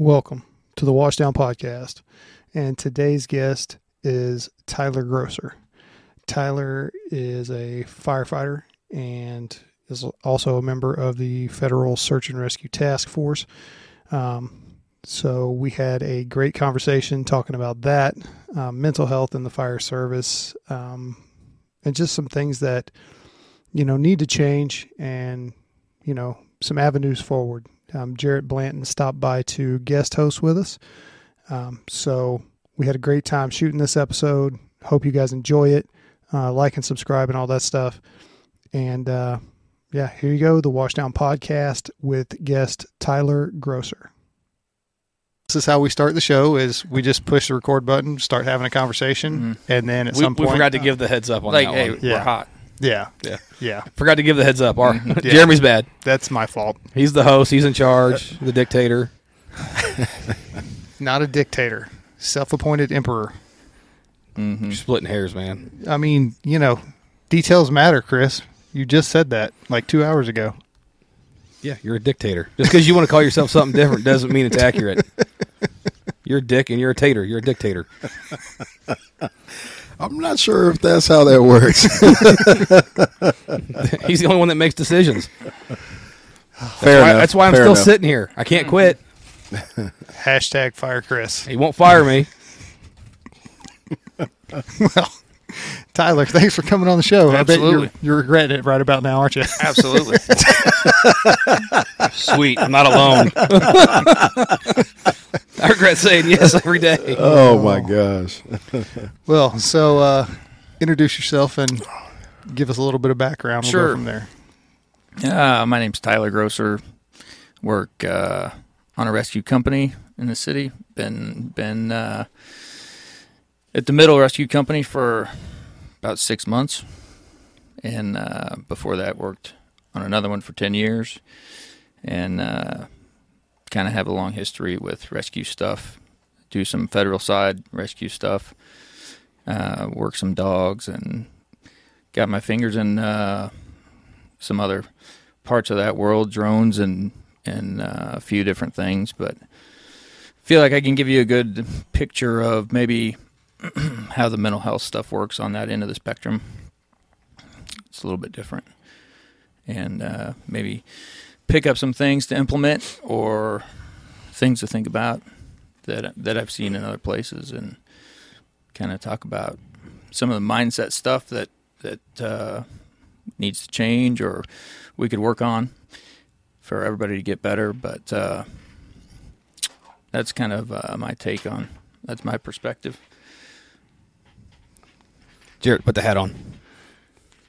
Welcome to the Washdown Podcast. And today's guest is Tyler Grosser. Tyler is a firefighter and is also a member of the Federal Search and Rescue Task Force. Um, so we had a great conversation talking about that, um, mental health in the fire service, um, and just some things that you know need to change, and you know some avenues forward. Um, Jarrett Blanton stopped by to guest host with us, um, so we had a great time shooting this episode. Hope you guys enjoy it. Uh, like and subscribe and all that stuff. And uh, yeah, here you go, the Washdown Podcast with guest Tyler Grosser. This is how we start the show: is we just push the record button, start having a conversation, and then at We, some point, we point, forgot to give the heads up on Like, that hey, one. Yeah. we're hot. Yeah, Yeah. yeah, Forgot to give the heads up. Our mm-hmm. Yeah. Jeremy's bad. that's my fault. He's the host. He's in charge. The dictator. Not a dictator, self-appointed emperor. Mm-hmm. You're splitting hairs, man. I mean, you know, details matter, Chris. You just said that like two hours ago. Yeah, you're a dictator. Just because you want to call yourself something different doesn't mean it's accurate. You're a dick and you're a tater. You're a dictator. I'm not sure if that's how that works. He's the only one that makes decisions. Fair Why- enough. that's why I'm fair still enough. sitting here. I can't quit. Hashtag fire Chris. He won't fire me. Well, Tyler, thanks for coming on the show. I bet you're, you're regretting it right about now, aren't you? Absolutely. Sweet. I'm not alone. I regret saying yes every day. Oh my gosh. well, so uh, introduce yourself and give us a little bit of background. We'll go Sure. from there. uh, my name's Tyler Grosser. Work uh, on a rescue company in the city. Been been uh, at the Middle Rescue Company for about six months, and uh, before that worked on another one for ten years, and uh, kind of have a long history with rescue stuff. Do some federal side rescue stuff. Uh, work some dogs and got my fingers in uh, some other parts of that world, drones and and uh, a few different things. But feel like I can give you a good picture of maybe how the mental health stuff works on that end of the spectrum. It's a little bit different, and uh, maybe pick up some things to implement or things to think about that that I've seen in other places, and kind of talk about some of the mindset stuff that that uh, needs to change or we could work on for everybody to get better. But uh, that's kind of uh, my take on. That's my perspective. Jared, put the hat on.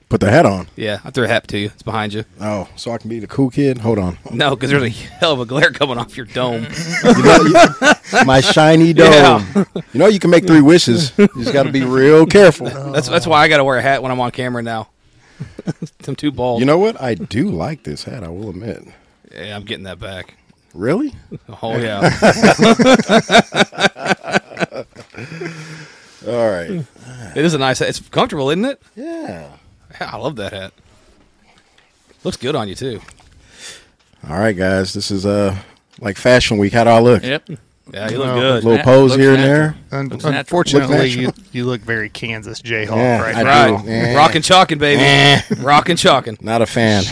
Put the hat on. Yeah, I threw a hat to you. It's behind you. Oh, so I can be the cool kid. Hold on. No, because there's a hell of a glare coming off your dome. You know, you- my shiny dome. Yeah. You know, you can make three wishes. You just got to be real careful. That's that's why I got to wear a hat when I'm on camera now. I'm too bald. You know what? I do like this hat. I will admit. yeah, I'm getting that back. Really? Oh yeah. All right. It is a nice. It's comfortable, isn't it? Yeah. I love that hat. Looks good on you too. All right, guys. This is uh like Fashion Week. How do I look? Yep. Yeah, you look Well, good. Little Yeah, pose looks here and natural. there. Un- Looks natural. unfortunately, Look you, you look very Kansas Jayhawk Yeah, right I now. do. Right. Eh. Rockin' chalking, baby. Eh, Rockin' chalking. not a fan.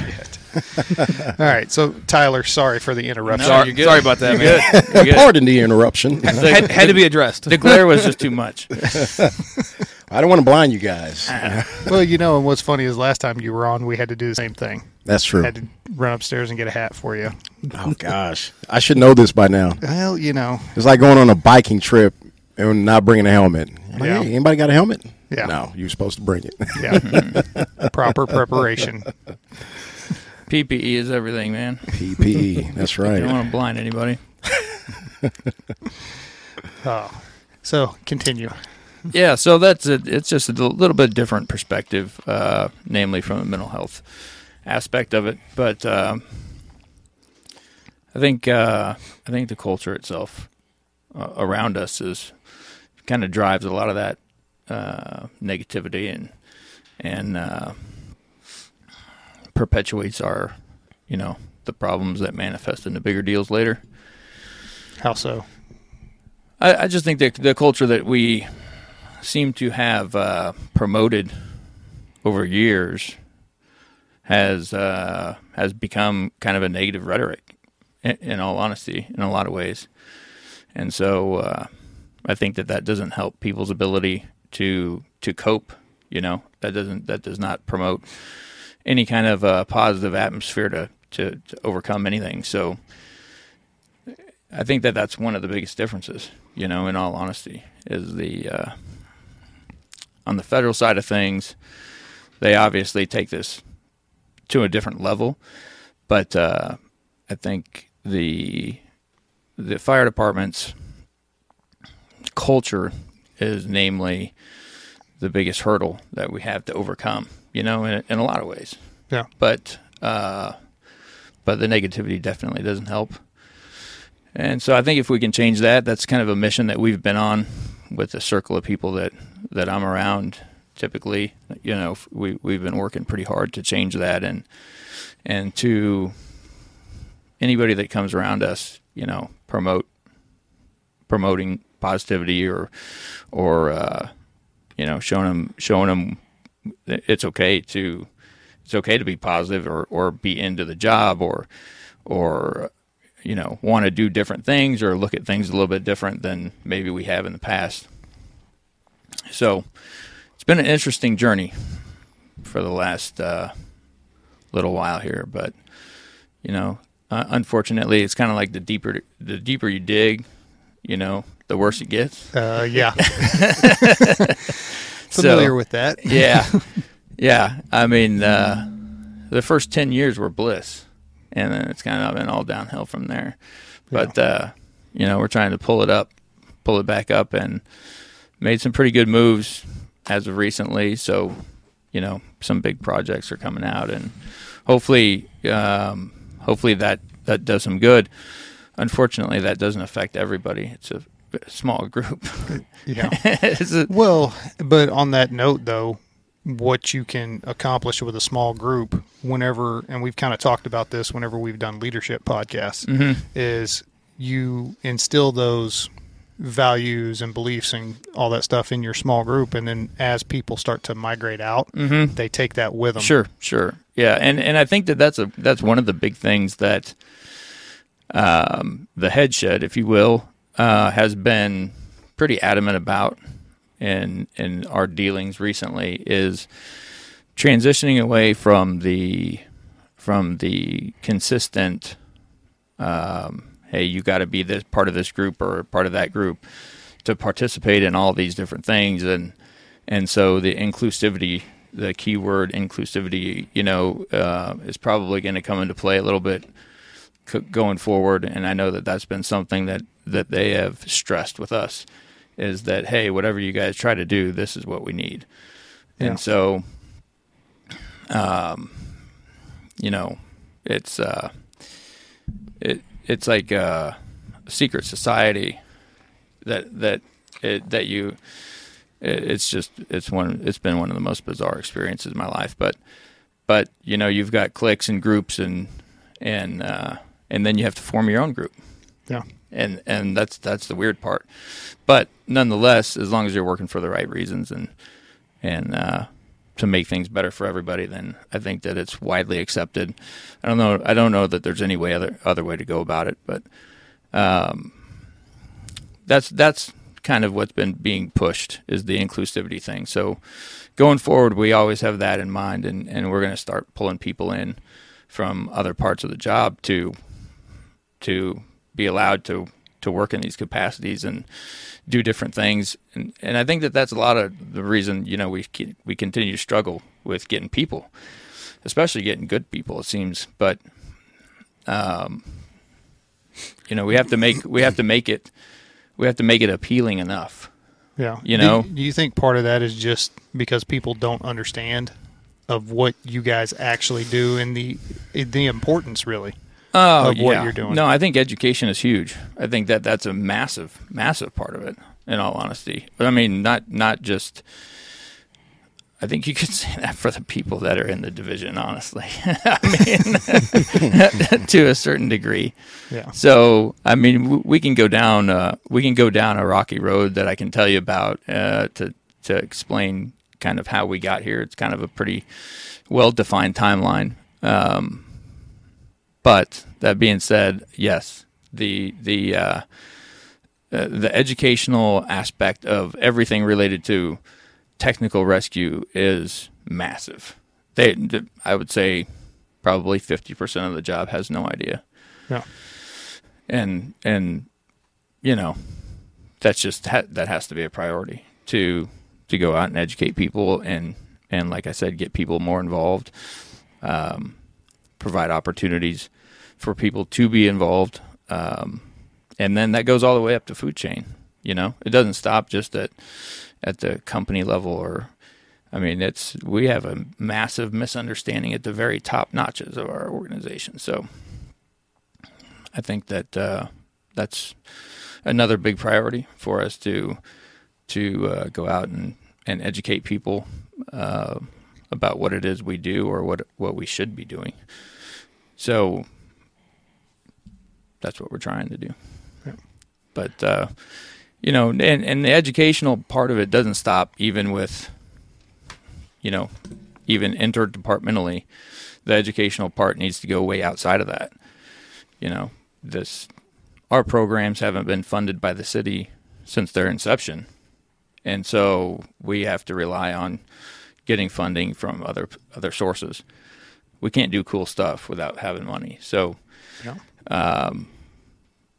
All right, so Tyler, sorry for the interruption. No, Sorry, you're good. sorry about that, man. You're good. Pardon the interruption. had, had to be addressed. The glare was just too much. I don't want to blind you guys. Well, you know, and what's funny is last time you were on, we had to do the same thing. That's true. Had to run upstairs and get a hat for you. Oh gosh, I should know this by now. Well, you know, It's like going on a biking trip and not bringing a helmet. I'm like, Yeah. hey, anybody got a helmet? Yeah. No, you're supposed to bring it. yeah, proper preparation. PPE is everything, man. PPE. That's right. You don't want to blind anybody. Oh, so continue. yeah, so that's it. It's just a little bit different perspective, uh, namely from the mental health aspect of it. But um I think uh, I think the culture itself uh, around us is kind of drives a lot of that uh, negativity and and uh, perpetuates our you know the problems that manifest into bigger deals later. How so? I, I just think that the culture that we seem to have uh, promoted over years has uh, has become kind of a negative rhetoric. In, in all honesty, in a lot of ways, and so uh, I think that that doesn't help people's ability to to cope. You know, that doesn't that does not promote any kind of positive atmosphere to, to to overcome anything. So I think that that's one of the biggest differences. You know, in all honesty, is the uh, on the federal side of things, they obviously take this to a different level, but uh, I think the the fire department's culture is namely the biggest hurdle that we have to overcome. You know, in, in a lot of ways. Yeah. But uh, but the negativity definitely doesn't help. And so I think if we can change that, that's kind of a mission that we've been on with the circle of people that that I'm around. Typically, you know, we we've been working pretty hard to change that and and to anybody that comes around us, you know, promote promoting positivity or or uh, you know showing them showing them it's okay to it's okay to be positive or or be into the job or or you know want to do different things or look at things a little bit different than maybe we have in the past. So it's been an interesting journey for the last uh, little while here, but you know uh, unfortunately, it's kind of like the deeper the deeper you dig, you know, the worse it gets. Uh, yeah. Familiar So- with that. yeah, yeah. I mean, uh, the first ten years were bliss, and then it's kind of been all downhill from there. But uh, you know, we're trying to pull it up, pull it back up, and made some pretty good moves as of recently. So, you know, some big projects are coming out, and hopefully, um, hopefully that that does some good. Unfortunately, that doesn't affect everybody. It's a small group. Yeah. A- Well, but on that note, though, what you can accomplish with a small group, whenever, and we've kind of talked about this whenever we've done leadership podcasts, Mm-hmm. is you instill those values and beliefs and all that stuff in your small group, and then as people start to migrate out, they take that with them. Sure, sure, yeah, and and I think that that's a that's one of the big things that um, the head shed, if you will, uh, has been pretty adamant about in in our dealings recently is transitioning away from the from the consistent um, hey you got to be this part of this group or part of that group to participate in all these different things. And and so the inclusivity the keyword inclusivity you know uh, is probably going to come into play a little bit going forward. And i know that that's been something that that they have stressed with us is that hey whatever you guys try to do this is what we need Yeah. and so um you know it's uh it it's like a secret society that that it, that you it, it's just it's one it's been one of the most bizarre experiences in my life but but you know you've got cliques and groups and and uh, and then you have to form your own group Yeah. And and that's that's the weird part. But nonetheless as long as you're working for the right reasons and and uh, to make things better for everybody then I think that it's widely accepted. I don't know I don't know that there's any way other other way to go about it but um, that's that's kind of what's been being pushed is the inclusivity thing. So going forward we always have that in mind and and we're going to start pulling people in from other parts of the job to to be allowed to to work in these capacities and do different things and and I think that that's a lot of the reason you know we we continue to struggle with getting people especially getting good people it seems but um you know we have to make we have to make it we have to make it appealing enough Yeah. You Do- know? do you think part of that is just because people don't understand of what you guys actually do and the the importance really? Oh, of what yeah. you're doing. No, I think education is huge. I think that that's a massive, massive part of it. In all honesty, but I mean, not not just I think you could say that for the people that are in the division, honestly. I mean, to a certain degree. Yeah. So, I mean, we can go down uh, we can go down a rocky road that I can tell you about uh, to to explain kind of how we got here. It's kind of a pretty well defined timeline. Um, but that being said, yes, the the uh, uh, the educational aspect of everything related to technical rescue is massive. They, I would say, probably fifty percent of the job has no idea Yeah. and and you know that's just ha- that has to be a priority to to go out and educate people and and like I said get people more involved um, provide opportunities for people to be involved. Um, and then that goes all the way up to food chain you know? It doesn't stop just at at the company level or I mean it's we have a massive misunderstanding at the very top notches of our organization. So I think that uh, that's another big priority for us to to uh, go out and, and educate people uh, about what it is we do or what what we should be doing. So that's what we're trying to do. Yeah. But uh, you know, and and the educational part of it doesn't stop even with you know even interdepartmentally. The educational part needs to go way outside of that you know this our programs haven't been funded by the city since their inception and so we have to rely on getting funding from other other sources we can't do cool stuff without having money so Yeah. um,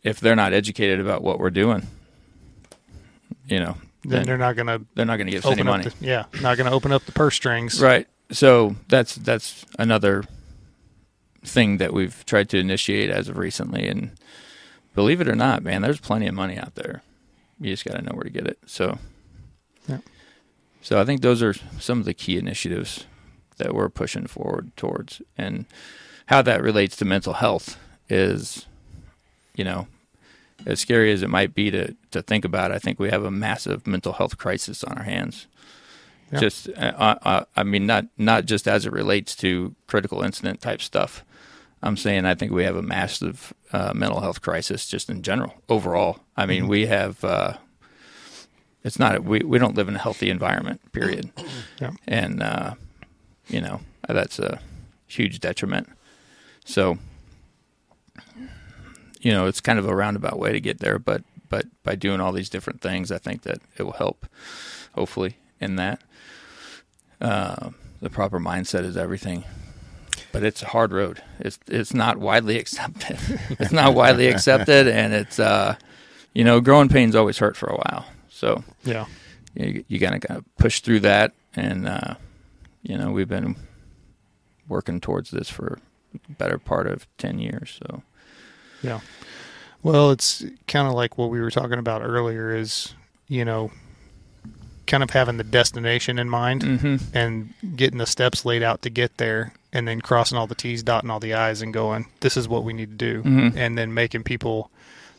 if they're not educated about what we're doing you know Then then they're not going to they're not to give us any money The, yeah. Not going to open up the purse strings. Right. So that's that's another thing that we've tried to initiate as of recently, and believe it or not, man, there's plenty of money out there. You just got to know where to get it. So, Yeah. so I think those are some of the key initiatives that we're pushing forward towards, and how that relates to mental health is, you know, as scary as it might be to to think about. I think we have a massive mental health crisis on our hands Yeah. just uh, uh, I mean not not just as it relates to critical incident type stuff. I'm saying I think we have a massive uh, mental health crisis just in general overall. I mean we have uh, it's not we we don't live in a healthy environment period, Yeah. and uh, you know that's a huge detriment. So you know it's kind of a roundabout way to get there, but but by doing all these different things, I think that it will help hopefully in that uh, the proper mindset is everything. But it's a hard road. It's it's not widely accepted. it's not widely accepted, and it's uh, you know, growing pains always hurt for a while. So Yeah. you, you gotta kind of push through that, and uh, you know, we've been working towards this for a better part of ten years. So Yeah. Well, it's kind of like what we were talking about earlier is, you know, kind of having the destination in mind mm-hmm. and getting the steps laid out to get there and then crossing all the T's, dotting all the I's and going, this is what we need to do. Mhm. And then making people,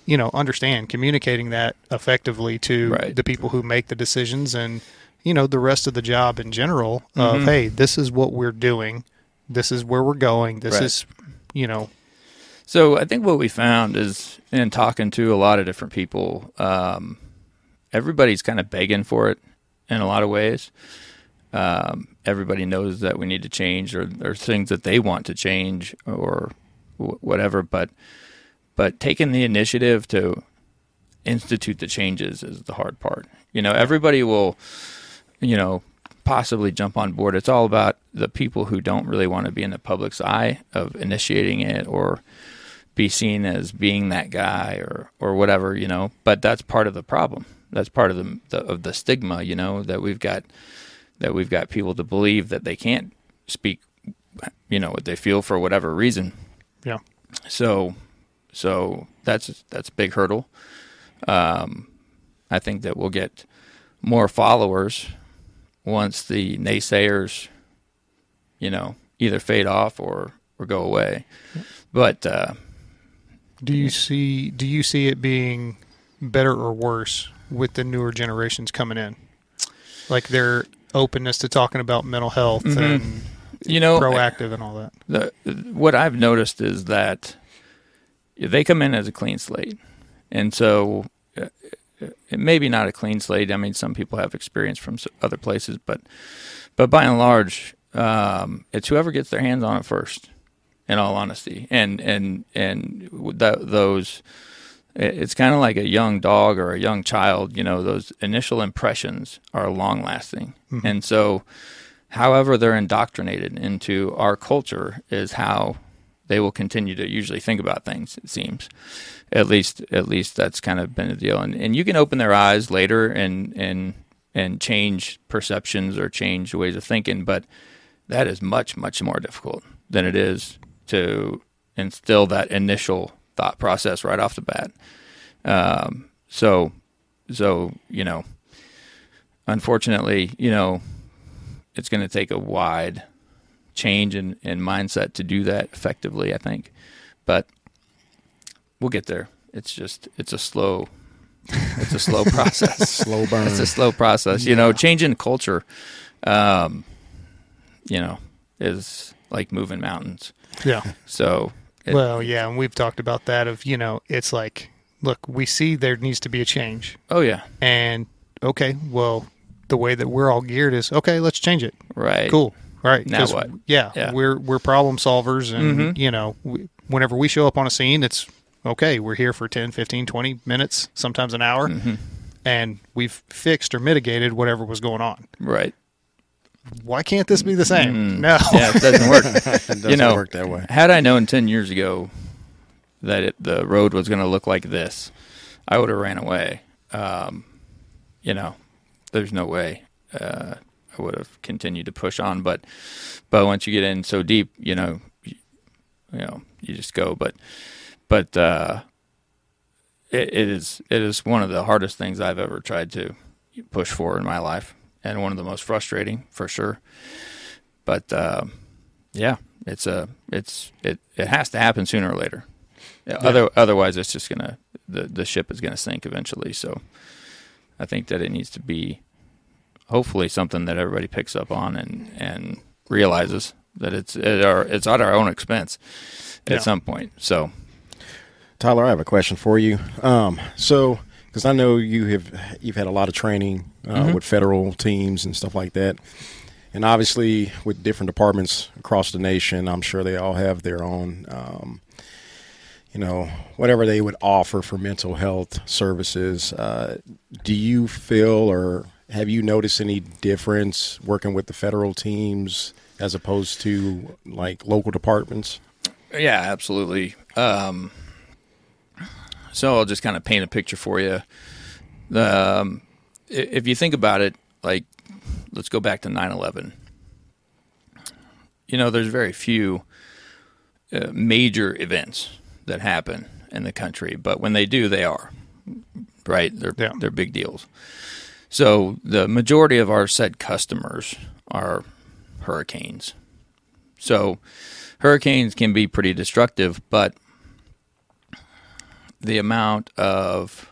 you know, understand, communicating that effectively to Right. the people who make the decisions and, you know, the rest of the job in general of, Mhm. hey, this is what we're doing. This is where we're going. This Right. is, you know, So I think what we found is in talking to a lot of different people, um, everybody's kind of begging for it in a lot of ways. Um, everybody knows that we need to change, or there's things that they want to change, or w- whatever. But but taking the initiative to institute the changes is the hard part. You know, everybody will, you know, possibly jump on board. It's all about the people who don't really want to be in the public's eye of initiating it or be seen as being that guy or or whatever, you know. But that's part of the problem. That's part of the, the of the stigma, you know, that we've got that we've got people to believe that they can't speak, you know, what they feel for whatever reason. yeah. So, so that's that's a big hurdle. Um, I think that we'll get more followers once the naysayers, you know, either fade off or or go away. But uh, Do you see do you see it being better or worse with the newer generations coming in? Like they're openness to talking about mental health Mhm. and You know, proactive and all that. the what I've noticed is that they come in as a clean slate, and so uh, maybe not a clean slate. I mean, some people have experience from other places, but but by and large, um, it's whoever gets their hands on it first. In all honesty, and and and that, those, it's kind of like a young dog or a young child. You know, those initial impressions are long lasting, and so however they're indoctrinated into our culture is how they will continue to usually think about things it seems. At least at least that's kind of been the deal. And and you can open their eyes later and and and change perceptions or change ways of thinking but that is much much more difficult than it is to instill that initial thought process right off the bat. Um, so so you know unfortunately you know it's going to take a wide change in, in mindset to do that effectively, I think. But we'll get there. It's just it's a slow it's a slow process. Slow burn. It's a slow process. You know, changing culture um you know, is like moving mountains. Yeah. So it, well, yeah, and we've talked about that. Of you know, it's like, look, we see there needs to be a change, oh yeah, and okay, well, the way that we're all geared is okay. Let's change it. right. Cool. All right. Now 'cause, what? Yeah, Yeah. we're we're problem solvers, and Mhm. you know, we, whenever we show up on a scene, it's okay. We're here for 10, 15, 20 minutes, sometimes an hour, Mhm. and we've fixed or mitigated whatever was going on. Right. Why can't this be the same? Mm. No. Yeah, it doesn't work. it doesn't you know, work that way. Had I known 10 years ago that it, the road was going to look like this, I would have ran away. Um, you know, there's no way uh, I would have continued to push on. But but once you get in so deep, you know, you, you know, you just go. But but uh, it, it is it is one of the hardest things I've ever tried to push for in my life, and one of the most frustrating for sure. But um, yeah, it's a it's it it has to happen sooner or later. Yeah, Other otherwise, it's just gonna the the ship is gonna sink eventually. So I think that it needs to be hopefully something that everybody picks up on and and realizes that it's at our it's at our own expense at Yeah. some point. So Tyler, I have a question for you. Um, so, because I know you have you've had a lot of training uh, Mhm. with federal teams and stuff like that, and obviously with different departments across the nation, I'm sure they all have their own, um, you know, whatever they would offer for mental health services. Uh, do you feel or have you noticed any difference working with the federal teams as opposed to like local departments? Yeah, absolutely. Um, so I'll just kind of paint a picture for you. Um, if you think about it, like, let's go back to 9 11. You know, there's very few uh, major events that happen in the country, but when they do, they are, right? They're, Yeah. they're big deals. So the majority of our said customers are hurricanes. So hurricanes can be pretty destructive, but the amount of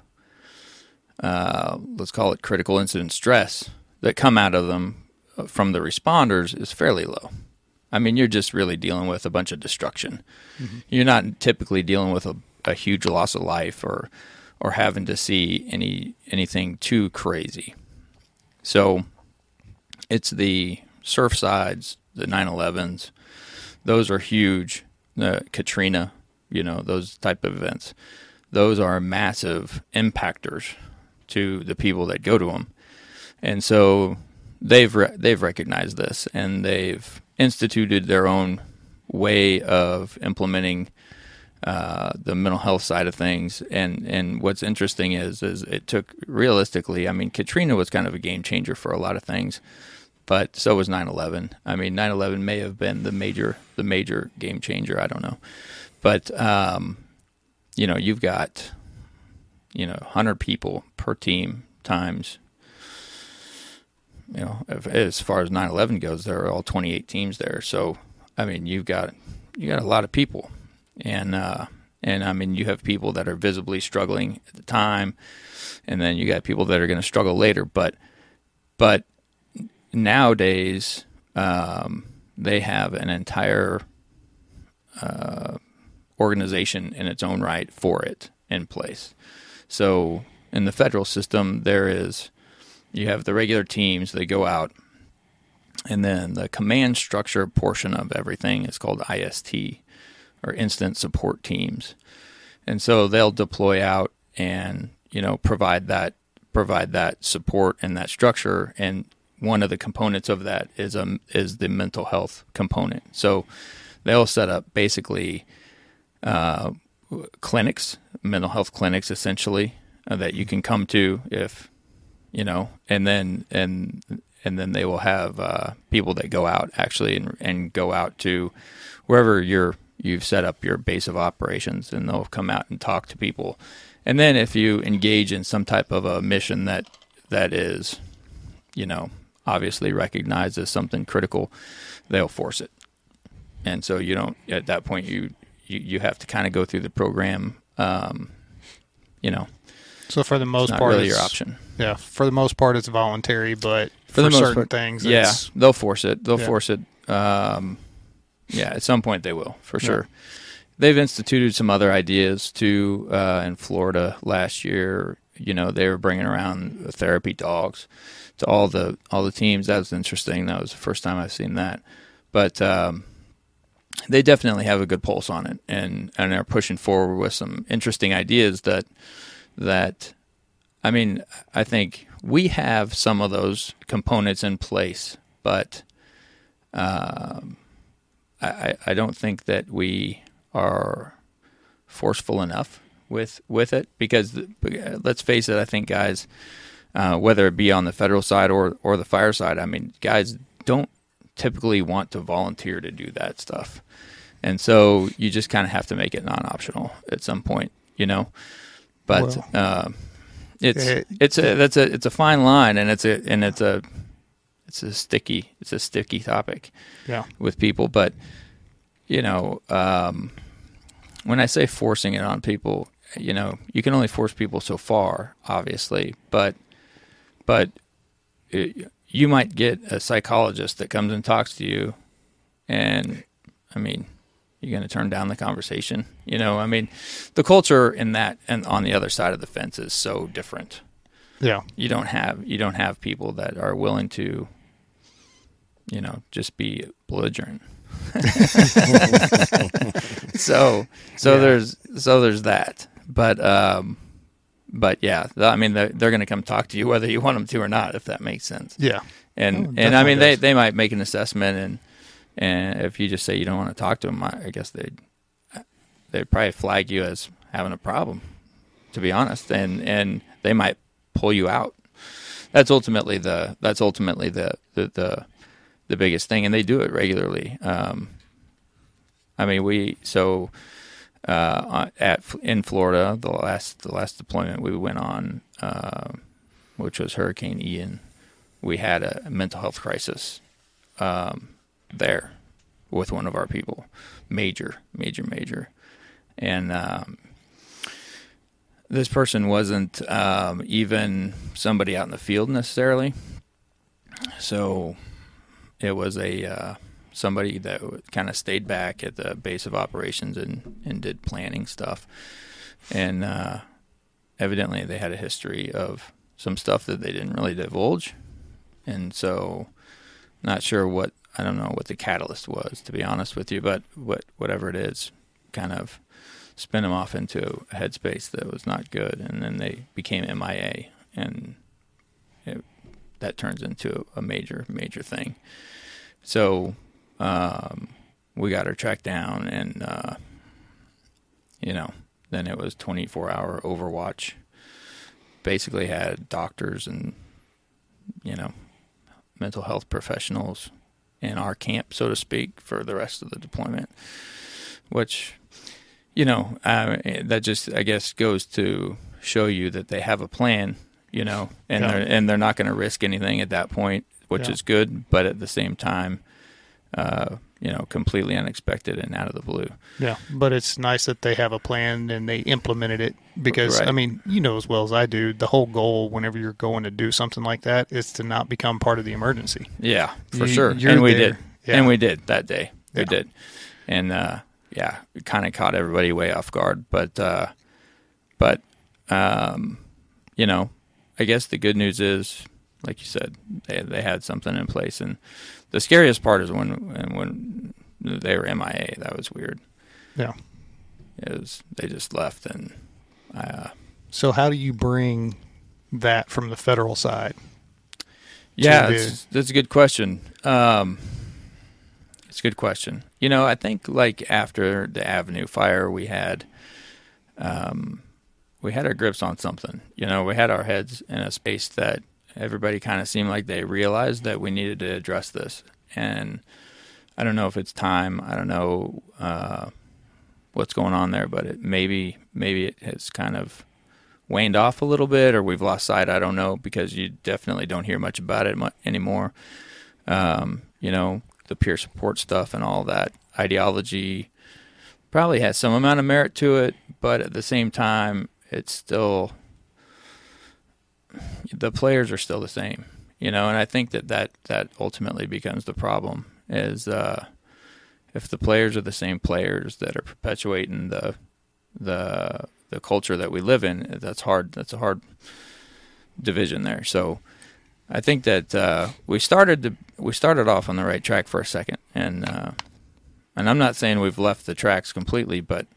uh, let's call it critical incident stress that come out of them uh, from the responders is fairly low. I mean, you're just really dealing with a bunch of destruction. You're not typically dealing with a, a huge loss of life or or having to see any anything too crazy. So it's the Surfsides, the 911s. Those are huge. The Katrina, you know, those type of events. Those are massive impactors to the people that go to them, and so they've re- they've recognized this and they've instituted their own way of implementing uh, the mental health side of things. And and what's interesting is is it took realistically. I mean, Katrina was kind of a game changer for a lot of things, but so was 9/11. I mean, 9/11 may have been the major the major game changer. I don't know, but um, you know, you've got you know 100 people per team times you know, if, as far as 9/11 goes, there are all 28 teams there. So, I mean, you've got you got a lot of people, and uh, and I mean, you have people that are visibly struggling at the time, and then you got people that are going to struggle later. But but nowadays um, they have an entire uh, organization in its own right for it in place. So in the federal system, there is you have the regular teams they go out, and then the command structure portion of everything is called IST or Incident Support Teams, and so they'll deploy out and you know provide that provide that support and that structure and one of the components of that is um is the mental health component. So they'll set up basically uh, clinics, mental health clinics, essentially uh, that you can come to if you know, and then and and then they will have uh, people that go out actually and, and go out to wherever you're you've set up your base of operations, and they'll come out and talk to people. And then if you engage in some type of a mission that that is, you know, obviously recognized as something critical, they'll force it. And so you don't at that point you you, you have to kind of go through the program. Um, you know, So for the most part, really it's, your option. Yeah, for the most part, it's voluntary, but for, For the certain part, things, Yeah, they'll force it. They'll Yeah. force it. Um, yeah, at some point they will for Yeah. sure. They've instituted some other ideas too uh, in Florida last year. You know, they were bringing around therapy dogs to all the all the teams. That was interesting. That was the first time I've seen that. But um, they definitely have a good pulse on it, and and are pushing forward with some interesting ideas that that I mean, I think we have some of those components in place, but um, I, I- don't think that we are forceful enough with with it because let's face it, I think guys, uh, whether it be on the federal side or or the fire side, I mean, guys don't typically want to volunteer to do that stuff, and so you just kind of have to make it non-optional at some point, you know. But Well, uh, it's eh, it's a that's a it's a fine line, and it's a and it's a it's a sticky it's a sticky topic yeah, with people. But you know, um, when I say forcing it on people, you know, you can only force people so far, obviously. But but it, you might get a psychologist that comes and talks to you, and I mean, you're going to turn down the conversation. You know, I mean, the culture in that and on the other side of the fence is so different yeah, you don't have you don't have people that are willing to you know just be belligerent. So so Yeah. there's so there's that. But um but yeah i mean they're, they're going to come talk to you whether you want them to or not if that makes sense. Yeah, and Oh, and i definitely mean they does. they might make an assessment and and if you just say you don't want to talk to them i, I guess they'd they'd probably flag you as having a problem to be honest. And and they might pull you out. That's ultimately the that's ultimately the the the, the biggest thing and they do it regularly um i mean we so uh at in florida the last the last deployment we went on uh, which was hurricane ian we had a mental health crisis um there with one of our people major major major and um this person wasn't um, even somebody out in the field necessarily. So it was a uh, somebody that kind of stayed back at the base of operations and, and did planning stuff. And uh, evidently they had a history of some stuff that they didn't really divulge. And so not sure what I don't know what the catalyst was to be honest with you, but what whatever it is kind of spin them off into a headspace that was not good, and then they became MIA, and it, that turns into a major, major thing. So um, we got her tracked down, and uh, you know, then it was 24 hour Overwatch. Basically, had doctors and you know, mental health professionals in our camp, so to speak, for the rest of the deployment, which you know, uh, that just I guess goes to show you that they have a plan, you know, and Yeah. they're and they're not going to risk anything at that point, which Yeah. is good. But at the same time, uh, you know, completely unexpected and out of the blue. Yeah, but it's nice that they have a plan and they implemented it because Right. I mean, you know as well as I do, the whole goal whenever you're going to do something like that is to not become part of the emergency. Yeah, for You- sure. And we there. did. Yeah. And we did that day. We did. And uh yeah, it kind of caught everybody way off guard, but uh but um you know, I guess the good news is like you said, they they had something in place and the scariest part is when when, when they were MIA. That was weird. Yeah. It was they just left and uh So how do you bring that from the federal side? Yeah, to it's, that's a good question. Um, it's a good question. You know, I think like after the Avenue fire, we had, um, we had our grips on something. You know, we had our heads in a space that everybody kind of seemed like they realized that we needed to address this. And I don't know if it's time. I don't know uh, what's going on there, but it maybe maybe it has kind of waned off a little bit or we've lost sight. I don't know because you definitely don't hear much about it anymore. Um, you know, the peer support stuff and all that ideology probably has some amount of merit to it, but at the same time, it's still the players are still the same, you know, and I think that that, that ultimately becomes the problem is, uh, if the players are the same players that are perpetuating the, the, the culture that we live in, that's hard. That's a hard division there. So I think that uh, we started to, we started off on the right track for a second, and uh, and I'm not saying we've left the tracks completely, but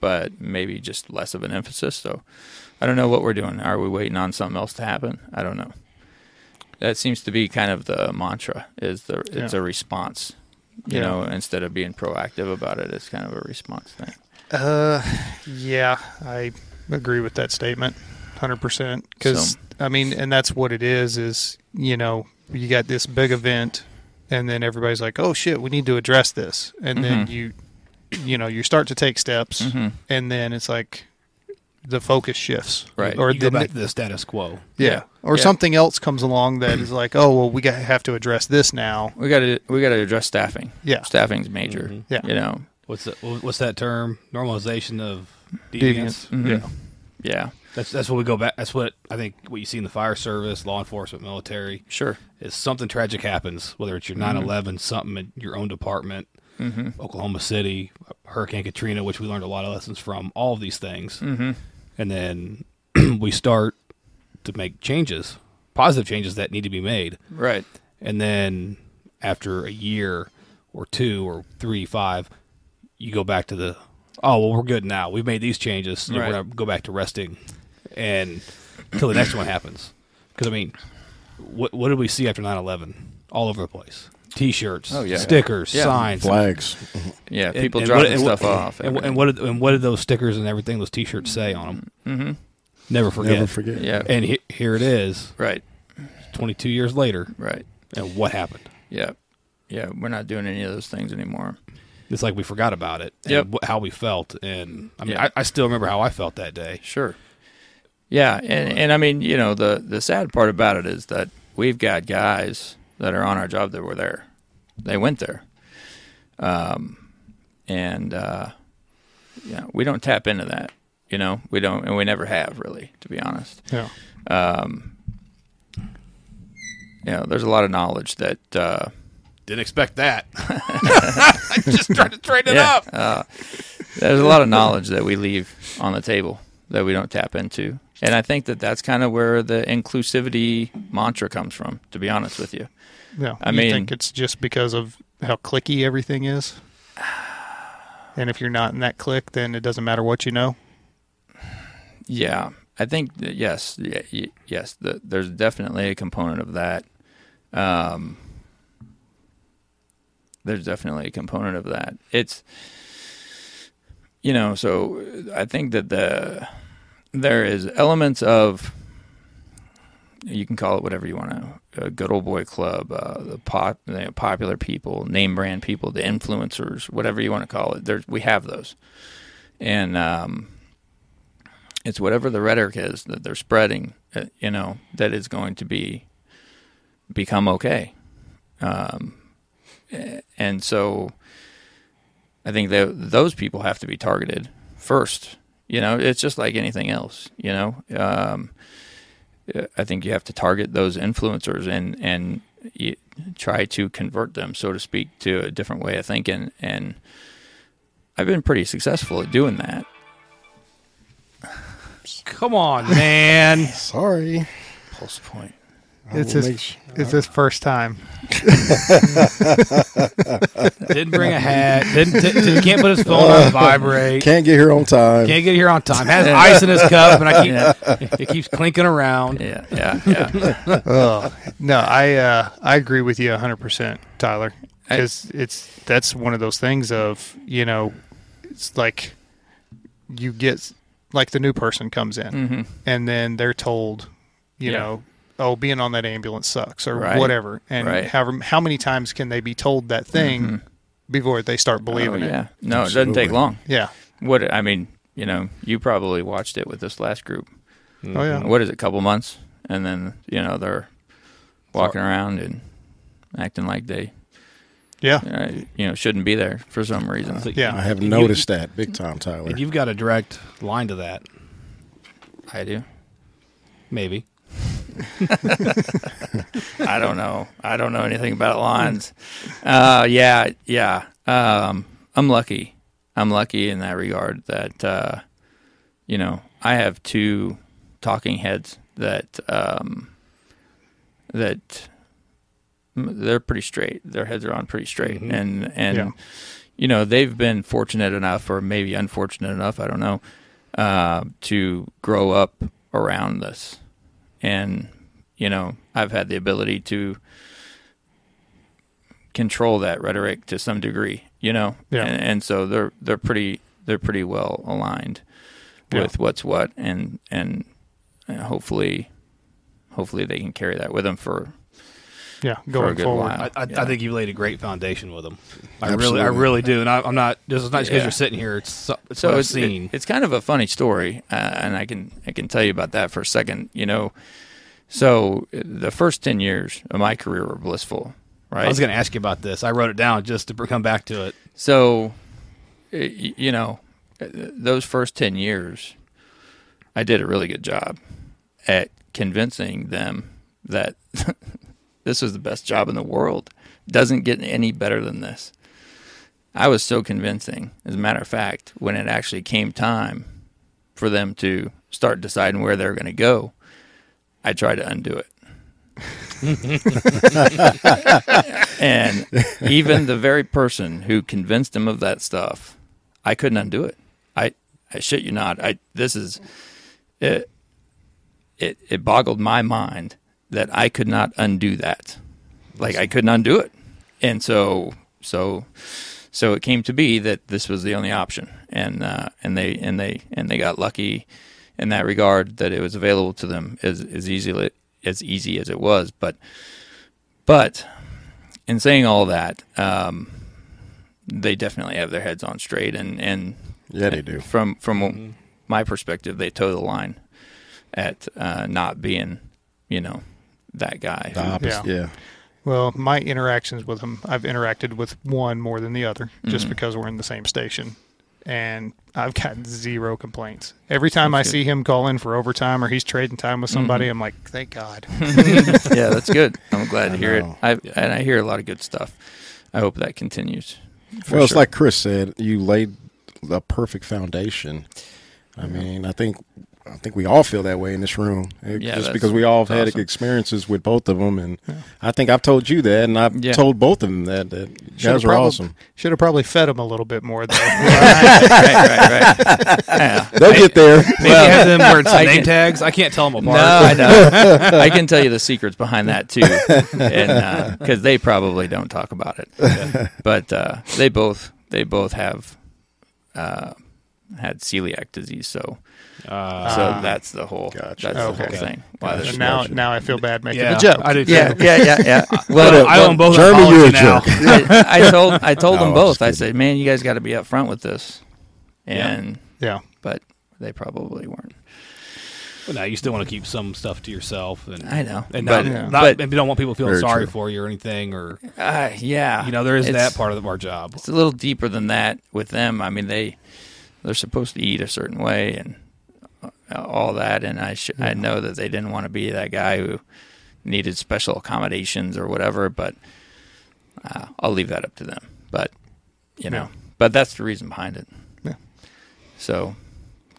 but maybe just less of an emphasis. So I don't know what we're doing. Are we waiting on something else to happen? I don't know. That seems to be kind of the mantra. Is the it's Yeah. a response. You Yeah. know, instead of being proactive about it, it's kind of a response thing. Uh, yeah, I agree with that statement, hundred percent. Because So- I mean, and that's what it is. Is you know, you got this big event, and then everybody's like, "Oh shit, we need to address this," and then Mhm. you, you know, you start to take steps, Mhm. and then it's like the focus shifts, Right. Or you go the back to the status quo. yeah, Yeah. or Yeah. something else comes along that is like, "Oh well, we got have to address this now." We got to we got to address staffing. Yeah. staffing's major. Mhm. Yeah. you know. What's the, what's that term? Normalization of Deviance. deviance. Mhm. Yeah. yeah, That's that's what we go back. That's what I think. What you see in the fire service, law enforcement, military sure. is something tragic happens. Whether it's your 9/11, something in your own department, Mm-hmm. Oklahoma City, Hurricane Katrina, which we learned a lot of lessons from. All of these things, Mm-hmm. and then we start to make changes, positive changes that need to be made. Right. and then after a year or two or three, five, you go back to the oh well, we're good now. We've made these changes. Right. We're gonna go back to resting, and until the next one happens. Because I mean, what what did we see after 9-11? All over the place. T-shirts, Oh, yeah. stickers, Yeah. signs, Flags. Yeah, people and dropping what- stuff what- off. And, and what did and what did those stickers and everything, those T-shirts say on them? Mm-hmm. Never forget. Never forget. Yeah. And he, here it is, right. twenty two years later, Right. and what happened? Yeah. Yeah. We're not doing any of those things anymore. It's like we forgot about it. And Yep. wh- how we felt, and I mean, Yeah. I, I still remember how I felt that day. Sure. Yeah, and and I mean, you know, the the sad part about it is that we've got guys that are on our job that were there. They went there. Um and uh yeah, we don't tap into that. You know, we don't and we never have really, to be honest. Yeah, Um you know, there's a lot of knowledge that uh Didn't expect that. I just tried to trade it yeah, up. uh, there's a lot of knowledge that we leave on the table that we don't tap into. And I think that that's kind of where the inclusivity mantra comes from, to be honest with you. yeah. I you mean- think it's just because of how clicky everything is, and if you're not in that click, then it doesn't matter what you know. Yeah, I think that yes, yes, the, there's definitely a component of that. Um, there's definitely a component of that. It's you know, so I think that the there is elements of you can call it whatever you want to a good old boy club uh, the pop the popular people name brand people the influencers whatever you want to call it there's we have those and um, it's whatever the rhetoric is that they're spreading, uh, you know, that is going to be become okay. Um, and so I think that those people have to be targeted first. You know, it's just like anything else. You know, um, I think you have to target those influencers and and you try to convert them, so to speak, to a different way of thinking. And I've been pretty successful at doing that. Come on, man. Sorry. PulsePoint. I It's his- make su- It's his first time. didn't bring a hat. Didn't, didn't can't put his phone on vibrate. Can't get here on time. Can't get here on time. Has ice in his cup, and I keep it keeps clinking around. Yeah, yeah, yeah. Oh no, I uh, I agree with you hundred percent, Tyler. Because it's that's one of those things of you know, it's like you get like the new person comes in hmm and then they're told, you Yeah. know, oh, being on that ambulance sucks or Right. whatever, and Right. however how many times can they be told that thing Mhm. before they start believing oh, it? yeah. No, it doesn't take long. Yeah. What I mean, you know, you probably watched it with this last group. Oh yeah. What is it? Couple months, and then you know they're walking around and acting like they, Yeah. uh, you know, shouldn't be there for some reason. So Yeah. I have you- noticed that big time, Tyler. And you've got a direct line to that, I do. maybe. I don't know. I don't know anything about lines. Uh, yeah, yeah. Um, I'm lucky. I'm lucky in that regard that uh, you know I have two talking heads that um, that they're pretty straight. Their heads are on pretty straight, Mhm. and and Yeah. you know they've been fortunate enough, or maybe unfortunate enough, I don't know, uh, to grow up around this, and you know I've had the ability to control that rhetoric to some degree, you know, Yeah. and, and so they're they're pretty they're pretty well aligned Yeah. with what's what, and and uh, hopefully hopefully they can carry that with them for Yeah. for a Going good forward. while. I, I, Yeah. I think you laid a great foundation with them. I Absolutely. really, I really do. And I, I'm not. This is not just because Yeah. you're sitting here. It's, so- it's so what I've it's, it- seen. it's kind of a funny story, uh, and I can I can tell you about that for a second. You know, so uh, the first ten years of my career were blissful, right? I was going to ask you about this. I wrote it down just to come back to it. So, you know, uh, those first 10 years, I did a really good job at convincing them that this is the best job in the world. Doesn't get any better than this. I was so convincing. As a matter of fact, when it actually came time for them to start deciding where they're going to go, I tried to undo it. and even the very person who convinced him of that stuff, I couldn't undo it. I, I shit you not. I this is it. It it boggled my mind that I could not undo that. Like I couldn't undo it, and so so so it came to be that this was the only option, and uh, and they and they and they got lucky in that regard that it was available to them as as easily as easy as it was. But but in saying all that, um, they definitely have their heads on straight, and and yeah, they do. from from Mm-hmm. my perspective, they toe the line at uh, not being, you know, that guy. The opposite. Yeah. Yeah. Well, my interactions with him, I've interacted with one more than the other, just Mhm. because we're in the same station, and I've gotten zero complaints. Every time That's I good. see him call in for overtime or he's trading time with somebody, Mhm. I'm like, thank God. yeah, that's good. I'm glad to I hear know. it. I, and I hear a lot of good stuff. I hope that continues. for well, it's like Chris said, you laid the perfect foundation. I mean, I think I think we all feel that way in this room, It- Yeah, just because we all have had awesome. experiences with both of them, and I think I've told you that, and I've Yeah. told both of them that that Should've guys are probab- awesome. Should have probably fed them a little bit more, though. right, right, right. Yeah. They'll get there. Maybe have them wearing some I name can- tags. I can't tell them apart. No, apart. I know. I can tell you the secrets behind that too, and because they probably don't talk about it, but uh, they both they both have uh, had celiac disease, so Uh, so Ah. that's the whole Gotcha. that's the Okay. whole thing. Why Gotcha. now, Gotcha. now I feel bad making yeah, a joke. I do too. Yeah, yeah, yeah, yeah. Well, Well, I own both Jeremy, you're a now. jerk. I, I told I told No, them both. I said, "Man, you guys got to be upfront with this," Yeah. and Yeah. but they probably weren't. Well, now you still want to keep some stuff to yourself, and I know, and but- not, not but- and you don't want people feeling sorry true. for you or anything, or Uh, yeah, you know, there is It's- that part of our job. It's a little deeper than that with them. I mean, they they're supposed to eat a certain way and all that, and I sh- I know that they didn't want to be that guy who needed special accommodations or whatever, but uh, I'll leave that up to them. But you know, Yeah. but that's the reason behind it. Yeah. So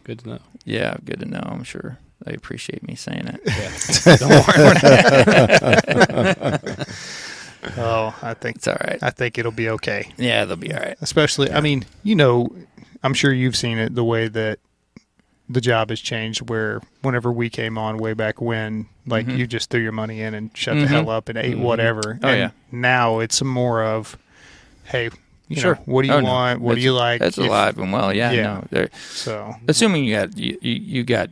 Good to know. yeah, good to know. I'm sure they appreciate me saying it. Yeah. don't worry. Oh, I think It's all right. I think it'll be okay. Yeah, they'll be all right. Especially, I mean, you know, I'm sure you've seen it the way that the job has changed. Where whenever we came on way back when, like Mhm. you just threw your money in and shut the Mhm. hell up and ate Mhm. whatever. Oh, and yeah. Now it's more of, hey, you Sure. know, what do you Oh, no. want? What do you like? That's If- alive and well. Yeah, Yeah. no, So assuming you got you, you, you got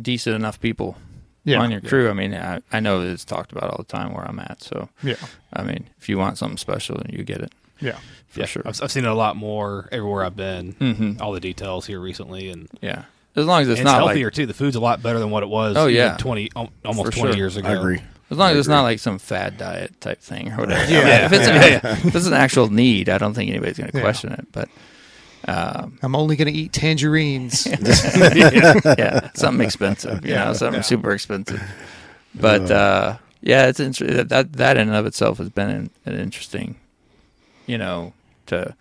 decent enough people yeah, on your crew. I mean, I, I know that it's talked about all the time where I'm at. So, yeah, I mean, if you want something special, then you get it yeah. for yeah, sure. I've, I've seen it a lot more everywhere I've been. hmm All the details here recently, and Yeah, as long as it's it's not healthier like too. The food's a lot better than what it was. Oh, yeah. twenty almost For twenty sure. years ago. I agree. as long as I it's not like some fad diet type thing or whatever. Yeah. I mean, if it's an, Yeah, if it's an actual need, I don't think anybody's going to Yeah. question it. But um, I'm only going to eat tangerines. yeah, something expensive, you Yeah, know, something yeah. super expensive. But uh, yeah, it's inter- that that in and of itself has been an, an interesting, you know, to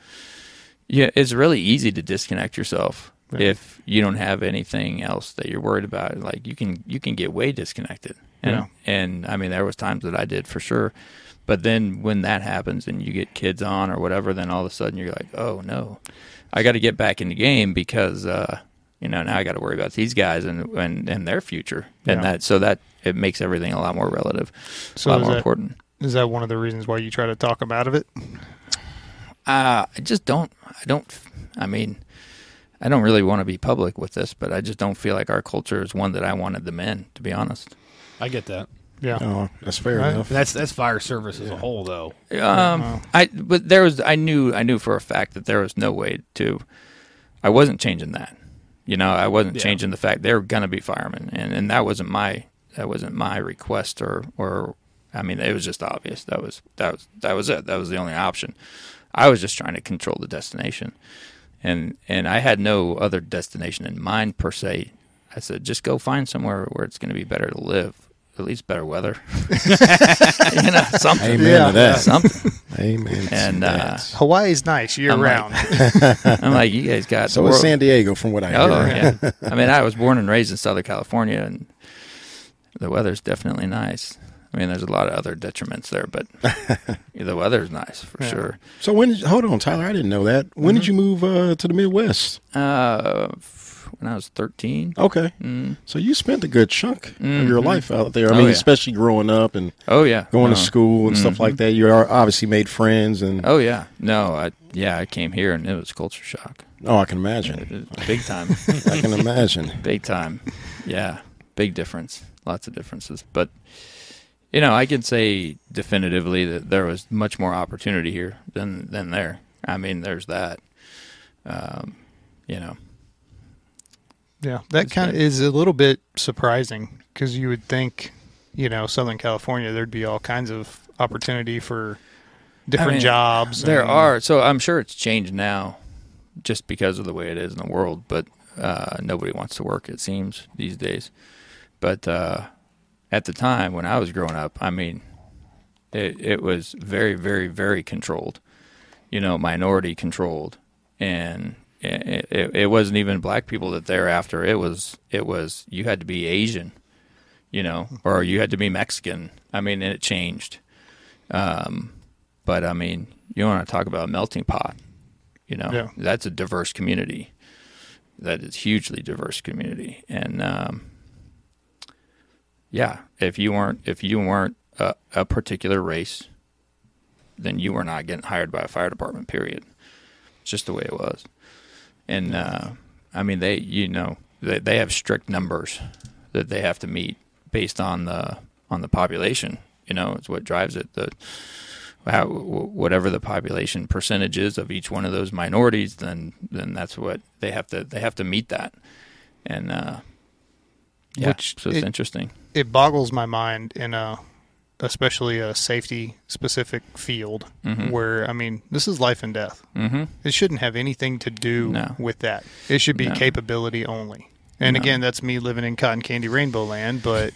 yeah, it's really easy to disconnect yourself Yeah. if you don't have anything else that you're worried about. Like you can you can get way disconnected, and Yeah. and I mean there was times that I did for sure. But then when that happens and you get kids on or whatever, then all of a sudden you're like, oh no, I got to get back in the game because uh, you know now I got to worry about these guys and and, and their future, and Yeah. that so that it makes everything a lot more relative, So a lot more that, important. is that one of the reasons why you try to talk them out of it? Uh, I just don't. I don't. I mean, I don't really want to be public with this, but I just don't feel like our culture is one that I wanted them in. To be honest, I get that. Yeah, Oh, that's fair Right. enough. That's that's fire service as a whole, though. um, Wow. I but there was. I knew. I knew for a fact that there was no way to. I wasn't changing that. You know, I wasn't Yeah. changing the fact they're gonna be firemen, and and that wasn't my that wasn't my request or or. I mean, it was just obvious. That was that was that was it. That was the only option. I was just trying to control the destination, and and I had no other destination in mind per se. I said, just go find somewhere where it's going to be better to live, at least better weather. you know, something. Amen Yeah. to that. Something. Amen. And, uh. Hawaii's nice year I'm like- round. I'm like, you guys got so is San Diego, from what I Oh hear. yeah. I mean, I was born and raised in Southern California, and the weather's definitely nice. I mean, there's a lot of other detriments there, but the weather's nice for Yeah. sure. So when? Did, hold on, Tyler. I didn't know that. When Mm-hmm. did you move uh, to the Midwest? Uh, when I was 13. Okay, Mm. so you spent a good chunk of your Mhm. life out there. I Oh, mean, yeah. especially growing up and Oh yeah, going No. to school and stuff Mhm. like that. You are obviously made friends, and Oh yeah, no, I yeah, I came here and it was culture shock, oh, I can imagine. Big time, I can imagine. big time. Yeah, big difference, lots of differences, but. You know, I can say definitively that there was much more opportunity here than than there. I mean, there's that. Um, you know, Yeah, that kind of is a little bit surprising because you would think, you know, Southern California, there'd be all kinds of opportunity for different mean, jobs. There and- are. So I'm sure it's changed now just because of the way it is in the world, but uh, nobody wants to work, it seems, these days. But uh, at the time when I was growing up, I mean, it, it was very, very, very controlled, you know, minority controlled. And it, it, it wasn't even black people that they're after. It was, it was, you had to be Asian, you know, or you had to be Mexican. I mean, and it changed. Um, but I mean, you want to talk about a melting pot, you know, Yeah. that's a diverse community. That is hugely diverse community, and um, yeah, if you weren't if you weren't a, a particular race, then you were not getting hired by a fire department. Period. It's just the way it was, and uh, I mean they you know they they have strict numbers that they have to meet based on the on the population. You know, it's what drives it. The how, whatever the population percentage is of each one of those minorities, then then that's what they have to they have to meet that, and uh, Yeah, Which so it's it- interesting. It boggles my mind in a especially a safety specific field Mhm. where I mean this is life and death. Mm-hmm. It shouldn't have anything to do No. with that. It should be No. capability only. And No. again, that's me living in cotton candy rainbow land, but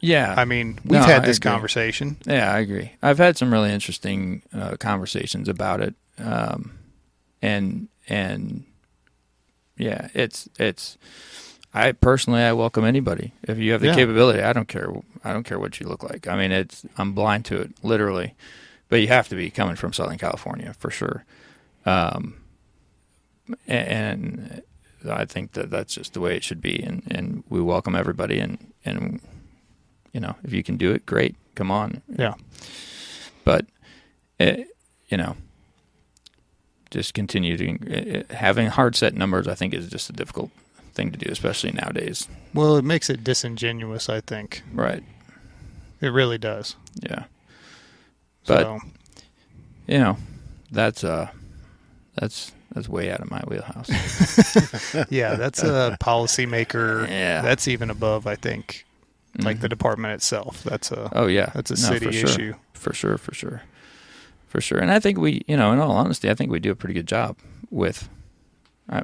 Yeah, I mean, we've had this conversation. Yeah, I agree. I've had some really interesting uh, conversations about it, um, and and yeah, it's it's. I personally, I welcome anybody if you have the Yeah. capability. I don't care. I don't care what you look like. I mean, it's I'm blind to it, literally. But you have to be coming from Southern California for sure. Um, and I think that that's just the way it should be, and, and we welcome everybody, and and you know if you can do it, great, come on, Yeah. but it, you know just continue to uh, having hard set numbers i think is just a difficult thing to do especially nowadays Well, it makes it disingenuous, I think. right It really does. yeah But- so, you know that's uh that's that's way out of my wheelhouse yeah, that's a policymaker. Yeah. That's even above, I think, like the Mhm. department itself. That's a oh yeah that's a No, city for sure. issue. for sure for sure for sure and i think we you know in all honesty i think we do a pretty good job with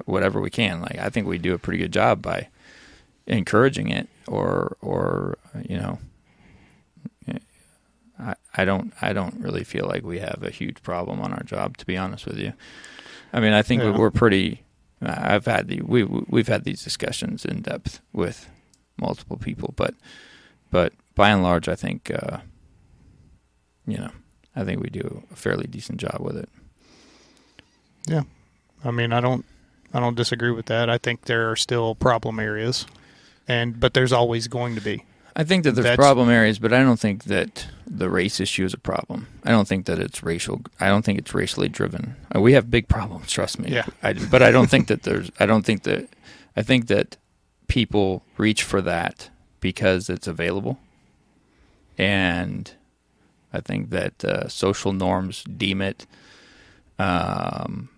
whatever we can like i think we do a pretty good job by encouraging it or or you know I, I don't I don't really feel like we have a huge problem on our job to be honest with you. I mean I think Yeah. we're pretty I've had the we we've had these discussions in depth with multiple people but but by and large I think uh, you know I think we do a fairly decent job with it. Yeah, I mean, I don't I don't disagree with that. I think there are still problem areas. And but there's always going to be. I think that there's That's- problem areas, but I don't think that the race issue is a problem. I don't think that it's racial. I don't think it's racially driven. Uh, We have big problems, trust me. Yeah. I, but I don't think that there's. I don't think that. I think that people reach for that because it's available, and I think that uh, social norms deem it um,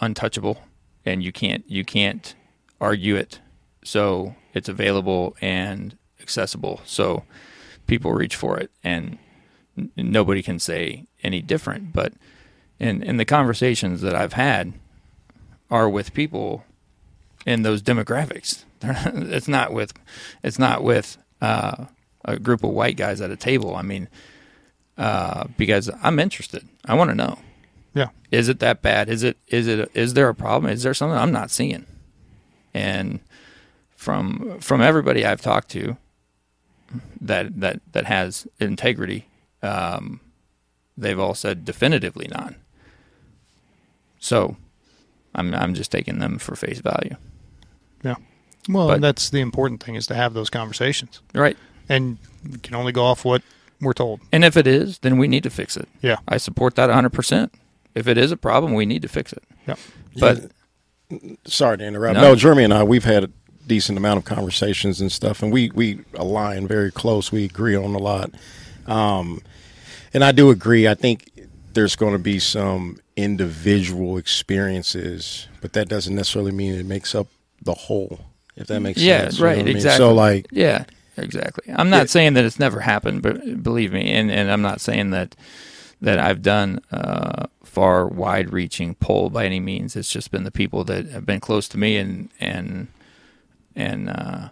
untouchable, and you can't you can't argue it. So it's available and accessible. So people reach for it, and n- nobody can say any different. But in in the conversations that I've had are with people in those demographics. It's not with it's not with uh, a group of white guys at a table. I mean, uh, because I'm interested. I want to know. Yeah. Is it that bad? Is it is it is there a problem? Is there something I'm not seeing? And from from everybody I've talked to that that that has integrity, um, they've all said definitively not. So, I'm I'm just taking them for face value. Yeah. Well, But- that's the important thing is to have those conversations. Right. And you can only go off what we're told. And if it is, then we need to fix it. Yeah. I support that 100%. If it is a problem, we need to fix it. Yeah. But sorry to interrupt. No. No, Jeremy and I, we've had a decent amount of conversations and stuff, and we we align very close. We agree on a lot, um, and I do agree. I think there's going to be some individual experiences, but that doesn't necessarily mean it makes up the whole. If that makes Yeah, sense, You know right, I mean? exactly. So, like, Yeah, exactly. I'm not Yeah. saying that it's never happened, but believe me, and, and I'm not saying that that I've done uh, far wide-reaching poll by any means. It's just been the people that have been close to me, and and and uh,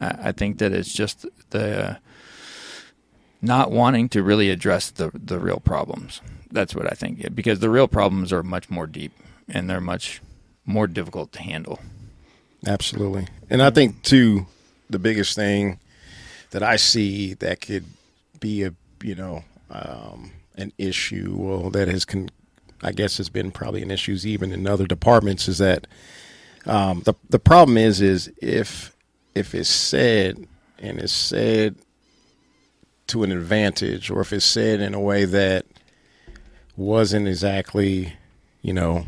I, I think that it's just the not wanting to really address the the real problems. That's what I think, because the real problems are much more deep and they're much more difficult to handle. Absolutely. And I think too the biggest thing that I see that could be a you know um, an issue well that has con- I guess has been probably an issues even in other departments is that um, the the problem is is if if it's said and it's said to an advantage or if it's said in a way that wasn't exactly you know